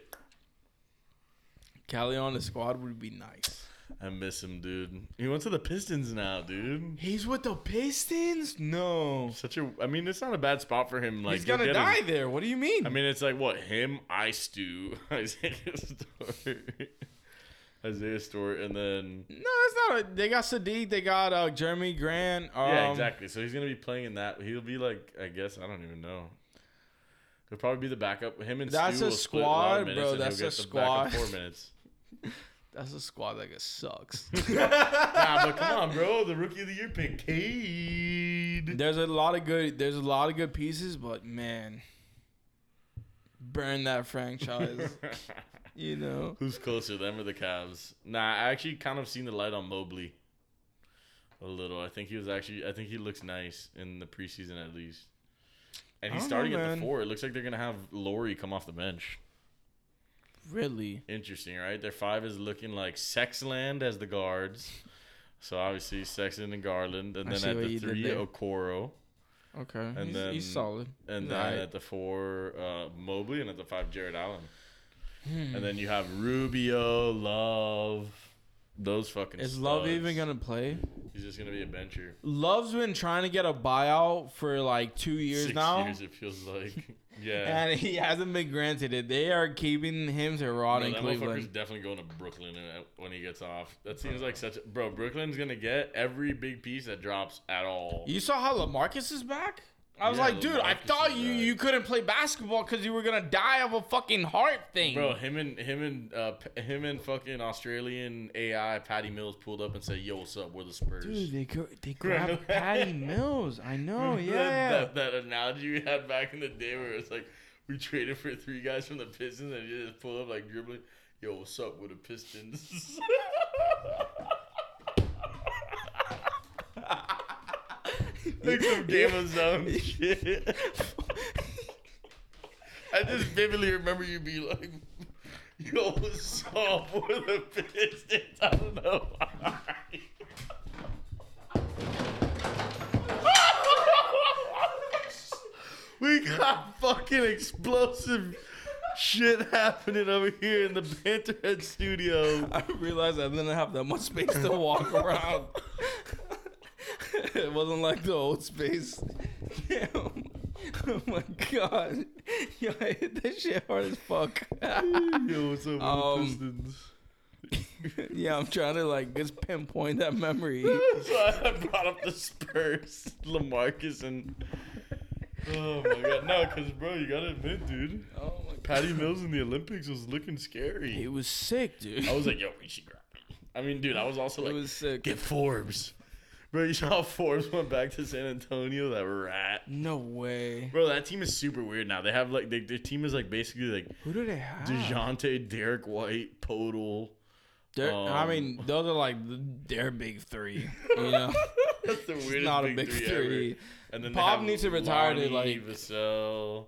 Cali on the squad would be nice.
I miss him, dude. He went to the Pistons now, dude.
He's with the Pistons? No.
Such a. I mean, it's not a bad spot for him. Like
He's gonna
get his-
die there. What do you mean?
I mean, it's like what him, Ice Stew, Isaiah Stewart, Isaiah Stewart, and then
no, it's not. A, they got Saddiq. They got uh, Jerami Grant. Um,
yeah, exactly. So he's gonna be playing in that. He'll be like, I guess I don't even know. He'll probably be the backup. Him and
That's
Stu
a
split a
squad,
minutes,
bro. That's a squad.
Four minutes.
That's a squad that just sucks.
nah, but come on, bro. The rookie of the year pick, Cade.
there's a lot of good. There's a lot of good pieces, but man, burn that franchise. you know.
Who's closer, them or the Cavs? Nah, I actually kind of seen the light on Mobley. A little. I think he was actually. I think he looks nice in the preseason at least. And he's starting
know,
at the four. It looks like they're gonna have Lauri come off the bench.
Really.
Interesting, right? Their five is looking like Sexland as the guards. So obviously Sexton and Garland, and
I
then at the three
there.
Okoro,
Okay.
And
he's,
then-
he's solid.
and
He's
then
alright.
at the four uh, Mobley, and at the five Jarrett Allen.
Hmm.
And then you have Rubio, Love, those fucking.
Is Love
studs.
even gonna play?
He's just gonna be a bencher.
Love's been trying to get a buyout for like two years
Six
now,
years it feels like. Yeah.
and he hasn't been granted it. They are keeping him to rot
No,
in
that motherfucker's definitely going to Brooklyn when he gets off. That seems like such a bro. Brooklyn's gonna get every big piece that drops at all.
You saw how Lamarcus is back? I was
Yeah,
like, dude, I thought you you couldn't play basketball because you were gonna die of a fucking heart thing.
Bro, him and him and uh, him and fucking Australian AI Patty Mills pulled up and said, "Yo, what's up? We're the Spurs."
Dude, they go, they grabbed? Patty Mills. I know, yeah.
That, that, that analogy we had back in the day where it's like we traded for three guys from the Pistons and you just pull up like dribbling. Yo, what's up with the Pistons? like some Game of Zone shit. I just vividly remember you be like, "Yo, what's up with the Pistons?" I don't know. why. we got got fucking explosive shit happening over here in the Banterhead studio.
I realized I didn't have that much space to walk around. it wasn't like the old space. Damn. Oh my god. Yo, I hit that shit hard as fuck.
Yo, what's up with
Um,
the Pistons?
yeah, I'm trying to like just pinpoint that memory.
so I brought up the Spurs, Lamarcus, and oh my god, no, because bro, you gotta admit, dude,
Oh my
Patty Mills in the Olympics was looking scary.
It was sick, dude.
I was like, yo, we should grab. I mean, dude, I was also
it
like,
was sick.
get Forbes, bro. You saw how Forbes went back to San Antonio? That rat,
No way.
bro. That team is super weird now. They have like they, their team is like basically like
Who do they have?
Dejounte, Derrick White, Poeltl.
They're- I
Um,
mean, those are like their big three. You know,
That's the weirdest
it's not
big
a big
three,
three.
ever. And then
Pop needs to retire to, like-
Vassell.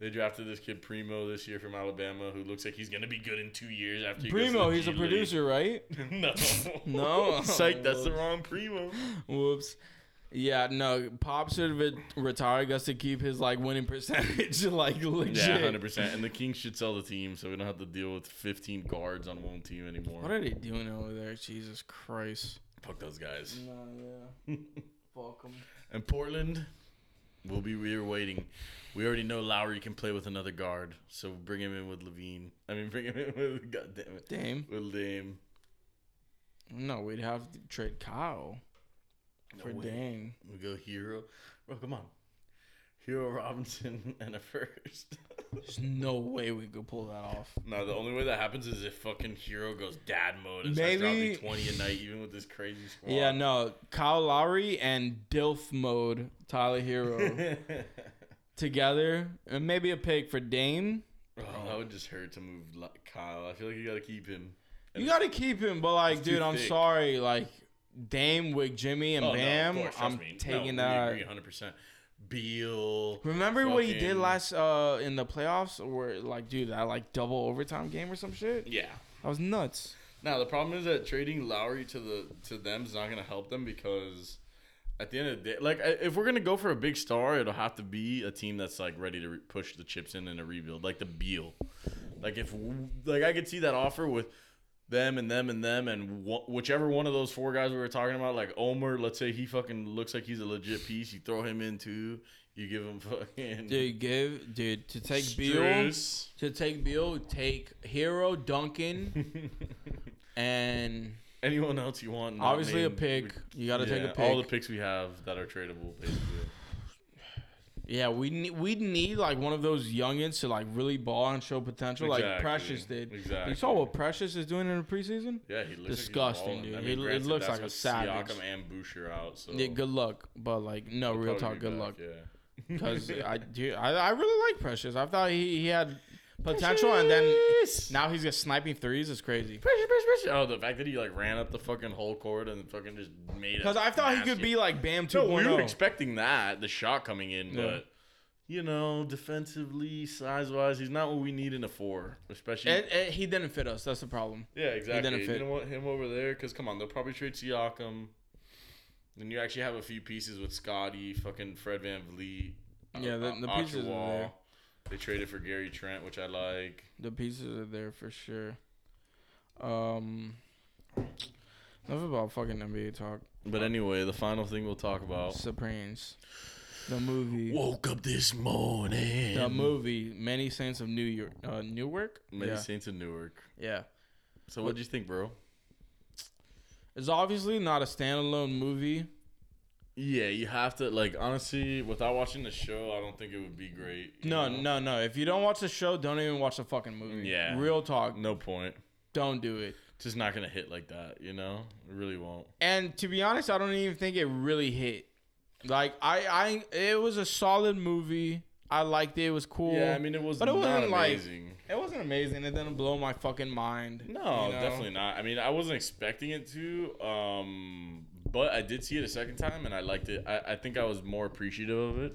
They drafted this kid Primo this year from Alabama, who looks like he's gonna be good in two years after. He
Primo, he's a
League.
producer, right?
no,
No.
psych. That's the wrong Primo.
Whoops. Yeah, no. Pop should have retired just to keep his like winning percentage like legit.
Yeah, hundred percent. And the Kings should sell the team, so we don't have to deal with fifteen guards on one team anymore.
What are they doing over there? Jesus Christ.
Fuck those guys.
No, yeah. Fuck 'em.
And Portland, we'll be we're waiting. We already know Lowry can play with another guard, so bring him in with LaVine. I mean, bring him in with God damn it,
Dame.
with Dame.
No, we'd have to trade Kyle
No
for
way.
Dame.
We go Herro. Bro, come on. Herro Robinson and a first.
There's no way we could pull that off.
no, the only way that happens is if fucking Herro goes dad mode and
Maybe-
starts dropping 20 a night, even with this crazy squad.
Yeah, no. Kyle Lowry and Dilf mode Tyler Herro together, and maybe a pick for Dame.
Bro, that would just hurt to move Li- Kyle. I feel like you got to keep him.
You got to keep him, but like, dude, I'm
thick.
sorry, like Dame with Jimmy and
Oh, no, of
Bam.
course,
I'm
me.
taking
no,
that.
100%. Beal.
Remember what he did last uh in the playoffs, where like, dude, that like double overtime game or some shit.
Yeah.
That was nuts.
Now the problem is that trading Lowry to the to them is not going to help them because at the end of the day, like if we're gonna go for a big star, it'll have to be a team that's like ready to re- push the chips in in a rebuild, like the Beal. Like if like I could see that offer with them and them and them and wh- whichever one of those four guys we were talking about, like Omer. Let's say he fucking looks like he's a legit piece. You throw him in too. You give him fucking.
Dude, give dude to take Beal to take Beal, take Herro Duncan and
Anyone else you want?
obviously a
named,
pick. You got to take a pick.
All the picks we have that are tradable, basically.
Yeah, we need we need like one of those youngins to like really ball and show potential, like Precious did.
Exactly.
You saw what Precious is doing in the preseason?
Yeah, he looks
Disgusting,
like
dude.
balling.
He- it looks like a savage.
Siakam and Boucher out, so
Yeah, good luck, but like no
he'll
real talk, good
back,
luck.
Yeah.
Because I do, I, I really like Precious. I thought he, he had potential, and then now he's just sniping threes. Is crazy.
Precious, precious, precious. Oh, the fact that he like ran up the fucking whole court and fucking just made it.
Because I thought he could be like Bam. 2.0.
No, we were expecting that the shot coming in,
Yeah.
but you know, defensively, size wise, he's not what we need in a four, especially.
It- it- he didn't fit us. That's the problem.
yeah, exactly.
didn't
You
fit.
don't want him over there because come on, they'll probably trade Siakam. Then you actually have a few pieces with Scotty, fucking Fred Van Vliet.
Yeah, the-
uh,
the pieces are there.
They traded for Gary Trent, which I like.
The pieces are there for sure. Um, enough about fucking NBA talk.
But anyway, the final thing we'll talk about.
Supremes, the movie.
Woke up this morning.
The movie, Many Saints of New York, uh, Newark.
Many
yeah,
Saints in Newark.
yeah.
So what'd you think, bro?
It's obviously not a standalone movie.
Yeah, you have to like honestly, without watching the show, I don't think it would be great.
No,
know?
no, no. If you don't watch the show, don't even watch the fucking movie.
Yeah.
Real talk.
No point.
Don't do it.
It's just not gonna hit like that, you know? It really won't.
And to be honest, I don't even think it really hit. Like I, I, it was a solid movie. I liked it. It was cool.
Yeah, I mean it was
But it wasn't, like-
amazing.
it wasn't amazing. It didn't blow my fucking mind.
no,
you know?
definitely not. I mean, I wasn't expecting it to. Um but I did see it a second time and I liked it. I, I think I was more appreciative of it.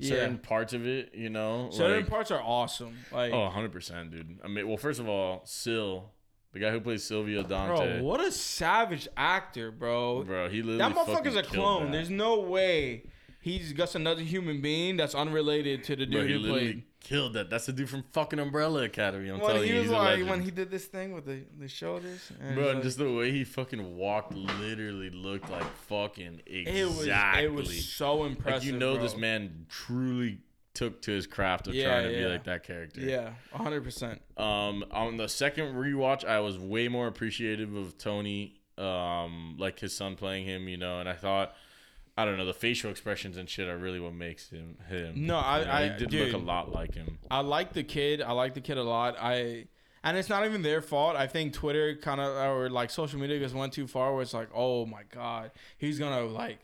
Certain
Yeah.
parts of it, you know.
Certain
like,
parts are awesome. Like,
Oh, 100%, dude. I mean, well, first of all, Sil, the guy who plays Silvio Dante.
bro, what a savage actor, bro.
Bro, he literally
that motherfucker's a clone.
that.
There's no way. He's just another human being that's unrelated to the
Bro,
dude
he
who played.
killed that. That's the dude from fucking Umbrella Academy. I'm
When
telling
he
you,
was like when he did this thing with the, the shoulders, and
Bro, and
like-
just the way he fucking walked literally looked like fucking exactly.
it was it was so impressive.
like you know,
bro.
this man truly took to his craft of
Yeah,
trying to be like that character.
Yeah, hundred percent.
Um, on the second rewatch, I was way more appreciative of Tony, um, like his son playing him, you know, and I thought, I don't know, the facial expressions and shit are really what makes him him.
No, I-
You know,
I-
he did
dude.
look a lot like him.
I like the kid. I like the kid a lot. I and it's not even their fault. I think Twitter kind of or like social media just went too far. Where it's like, oh my god, he's gonna like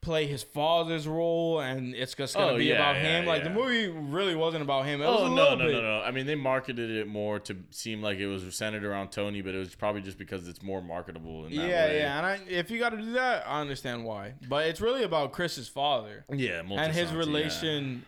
play his father's role, and it's just gonna
Oh,
be
yeah,
about
yeah,
him. Like the movie really wasn't about him. It was
Oh no no
bit.
no no! I mean, they marketed it more to seem like it was centered around Tony, but it was probably just because it's more marketable in that
Yeah,
way.
yeah, and I, if you got to do that, I understand why. But it's really about Chris's father
yeah.
and his
yeah.
relation,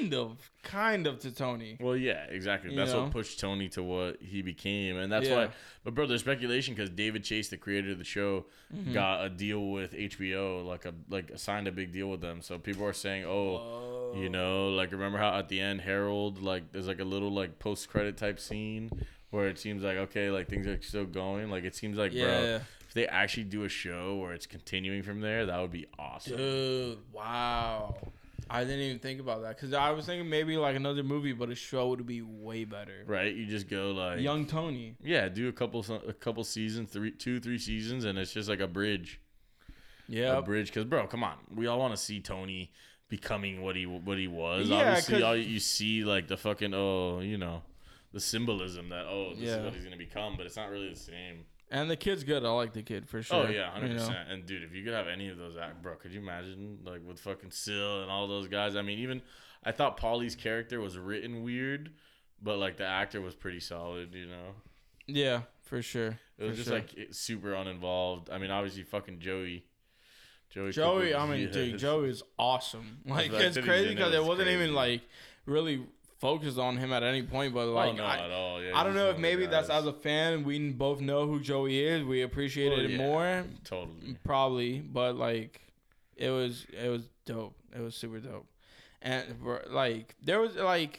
kind of, kind of to Tony.
Well, yeah, exactly.
You
That's
know?
what pushed Tony to what he became, and that's
Yeah.
why. But bro, there's speculation because David Chase, the creator of the show,
Mm-hmm.
got a deal with HBO, like a like signed a big deal with them. So people are saying, oh, you know, like remember how at the end Harold, like there's like a little like post credit type scene where it seems like okay, like things are still going. Like it seems like bro,
Yeah.
if they actually do a show where it's continuing from there, that would be awesome.
Dude, wow. I didn't even think about that because I was thinking maybe like another movie, but a show would be way better.
Right? You just go like
Young Tony.
Yeah, do a couple a couple seasons, three, two, three seasons, and it's just like a bridge,
Yeah, a
bridge. Because bro, come on, we all want to see Tony becoming what he what he was.
Yeah,
Obviously, all you see like the fucking oh, you know, the symbolism that oh, this
Yeah.
is what he's gonna become, but it's not really the same.
And the kid's good. I like the kid for sure.
oh yeah, hundred
you know?
percent. And dude, if you could have any of those act, bro, could you imagine like with fucking Sil and all those guys? I mean, even I thought Paulie's character was written weird, but like the actor was pretty solid. You know.
Yeah, for sure.
It was
For
just
sure.
like super uninvolved. I mean, obviously, fucking Joey. Joey.
Joey, I mean, dude,
yes.
Joey is awesome. Like, it's crazy because it
was
wasn't even like really focused on him at any point. But oh, like,
oh no,
I,
at all. Yeah,
I don't know if maybe that's as a fan, we both know who Joey is. We appreciated
Well,
it
yeah,
more,
Totally.
probably. But like, it was it was dope. It was super dope. And like, there was like,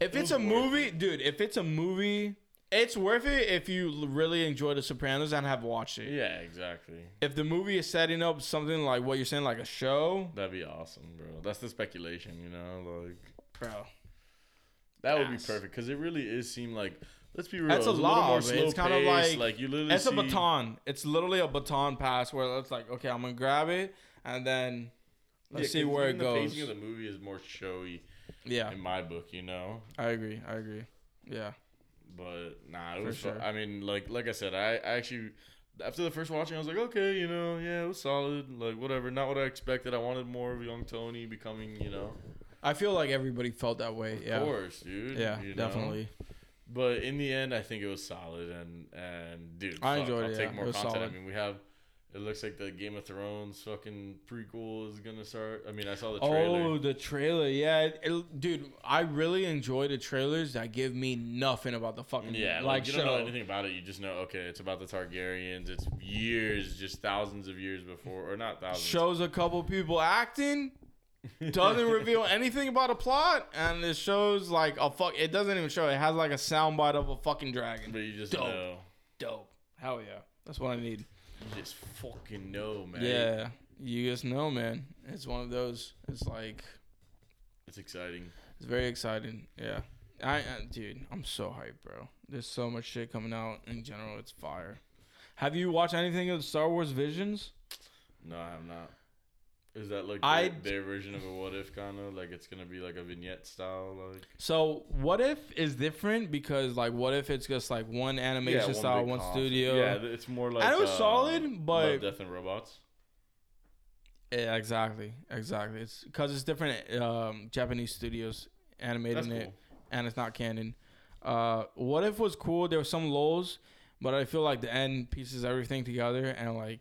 if
It
it's a movie, dude, if it's a movie. It's worth it if you really enjoy The Sopranos and have watched it.
Yeah, exactly.
If the movie is setting up something like what you're saying, like a show,
That'd be awesome, bro. That's the speculation, you know. Like
bro.
That would be perfect because it really is seem like. Let's be real.
That's a
it's little
lot,
more
but it's kinda like-
like you literally.
It's a baton. It's literally a baton pass where it's like, okay, I'm gonna grab it and then let's
Yeah,
see where it
even The
goes.
pacing of the movie is more showy
Yeah,
in my book, you know.
I agree. I agree. Yeah.
But nah, it
For
was.
sure.
I mean, like like I said, I, I actually after the first watching, I was like, okay, you know, yeah, it was solid. Like whatever, not what I expected. I wanted more of young Tony becoming, you know,
I feel like everybody felt that way.
of
Yeah.
course, dude.
Yeah,
you know?
definitely.
But in the end, I think it was solid, and and dude,
I
fuck,
enjoyed
I'll
it,
take
yeah.
more
It was
content.
solid.
I mean, we have. It looks like the Game of Thrones fucking prequel is gonna start. I mean, I saw the oh, trailer.
Oh, the trailer. Yeah, it- it- dude, I really enjoy the trailers that give me nothing about the fucking
Yeah, like,
like
you
show.
don't know anything about it. You just know, okay, it's about the Targaryens. It's years, just thousands of years before, or not thousands.
Shows a couple people acting. doesn't reveal anything about a plot, and it shows like a fuck. It doesn't even show. It has like a soundbite of a fucking dragon.
but you just
Dope.
know.
Dope. Hell yeah. That's what I need.
You just fucking know, man.
Yeah. You just know, man. It's one of those. It's like
it's exciting.
it's very exciting. Yeah. I, I dude, I'm so hyped, bro. There's so much shit coming out in general. It's fire. Have you watched anything of Star Wars Visions?
No, I have not. Is that like
I-
their, version of a what if kind of like it's gonna be like a vignette style like?
So what if is different because like what if it's just like one animation
one
style, one
conf-
studio?
Yeah, it's more like.
And it was
uh,
solid, but-
Love, Death and Robots.
Yeah, exactly, exactly. It's because it's different um, Japanese studios animating it, and it's not canon. Uh, what if was cool? There were some lulls, but I feel like the end pieces everything together, and like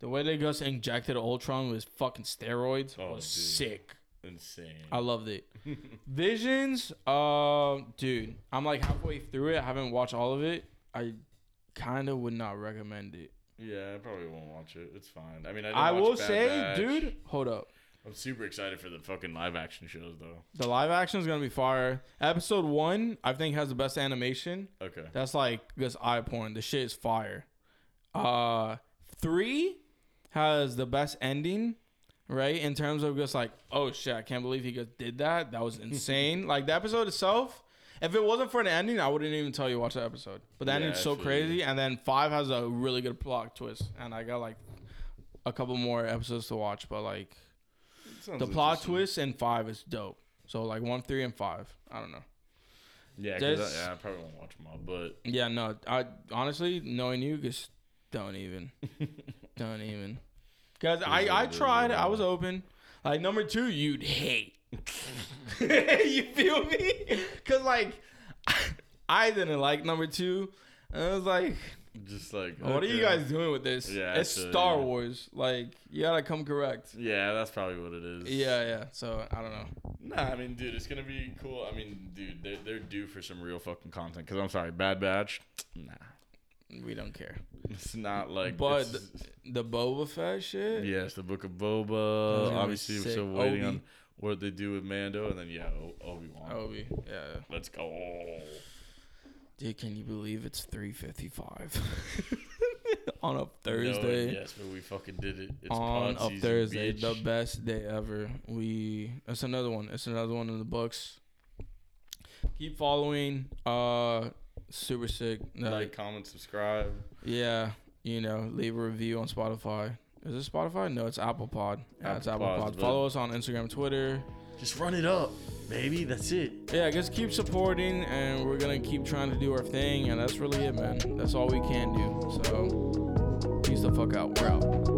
the way they just injected Ultron with fucking steroids
Oh,
was
dude.
sick.
Insane.
I loved it. Visions, uh, dude, I'm like halfway through it. I haven't watched all of it. I kind of would not recommend it.
Yeah, I probably won't watch it. It's fine. I mean, I, did
I
watch
will
Bad
say,
Batch.
dude, hold up.
I'm super excited for the fucking live action shows though.
The live action is gonna be fire. Episode one, I think, has the best animation.
Okay.
That's like just eye porn. The shit is fire. Uh, three has the best ending, right? In terms of just like, oh shit, I can't believe he just did that. That was insane. like the episode itself. If it wasn't for the ending, I wouldn't even tell you watch the episode. But the
Yeah,
ending's so crazy. And then five has a really good plot twist, and I got like a couple more episodes to watch. But like the plot twist in five is dope. So like one, three, and five. I don't know.
Yeah, 'cause
There's-
I, yeah, I probably won't watch them all, but
Yeah, no. I honestly, knowing you, just don't even, don't even. Cause I I tried. I was open. Like number two, you'd hate. you feel me? Cause like, I didn't like number two. And I was like,
just like
what are you guys doing with this?
Yeah,
it's
feel
Star
you.
Wars. Like, you gotta come correct.
Yeah, that's probably what it is.
Yeah, yeah. So I don't know.
Nah, I mean, dude, it's gonna be cool. I mean, dude, they're, they're due for some real fucking content. Cause I'm sorry, Bad Batch. Nah,
We don't care.
it's not like.
But
it's-
The Boba Fett shit.
yes, the Book of Boba. Obviously, we're still waiting
Obi.
on what they do with Mando, and then yeah, Obi Wan.
Obi. Yeah.
Let's go.
Dude, can you believe it's 3:55 on a Thursday?
No, yes, but we fucking did it. It's
on a Thursday,
bitch.
the best day ever. We it's another one. It's another one in the books. Keep following. Uh, super sick. Uh,
Like, comment, subscribe.
yeah, you know, leave a review on Spotify. Is it Spotify? No, it's Apple Pod. Yeah, it's
Apple
Apple
Pod,
Pod. Follow us on Instagram, Twitter.
Just run it up, baby. That's it.
Yeah, just keep supporting, and we're gonna keep trying to do our thing, and that's really it, man. That's all we can do. So, peace the fuck out. We're out.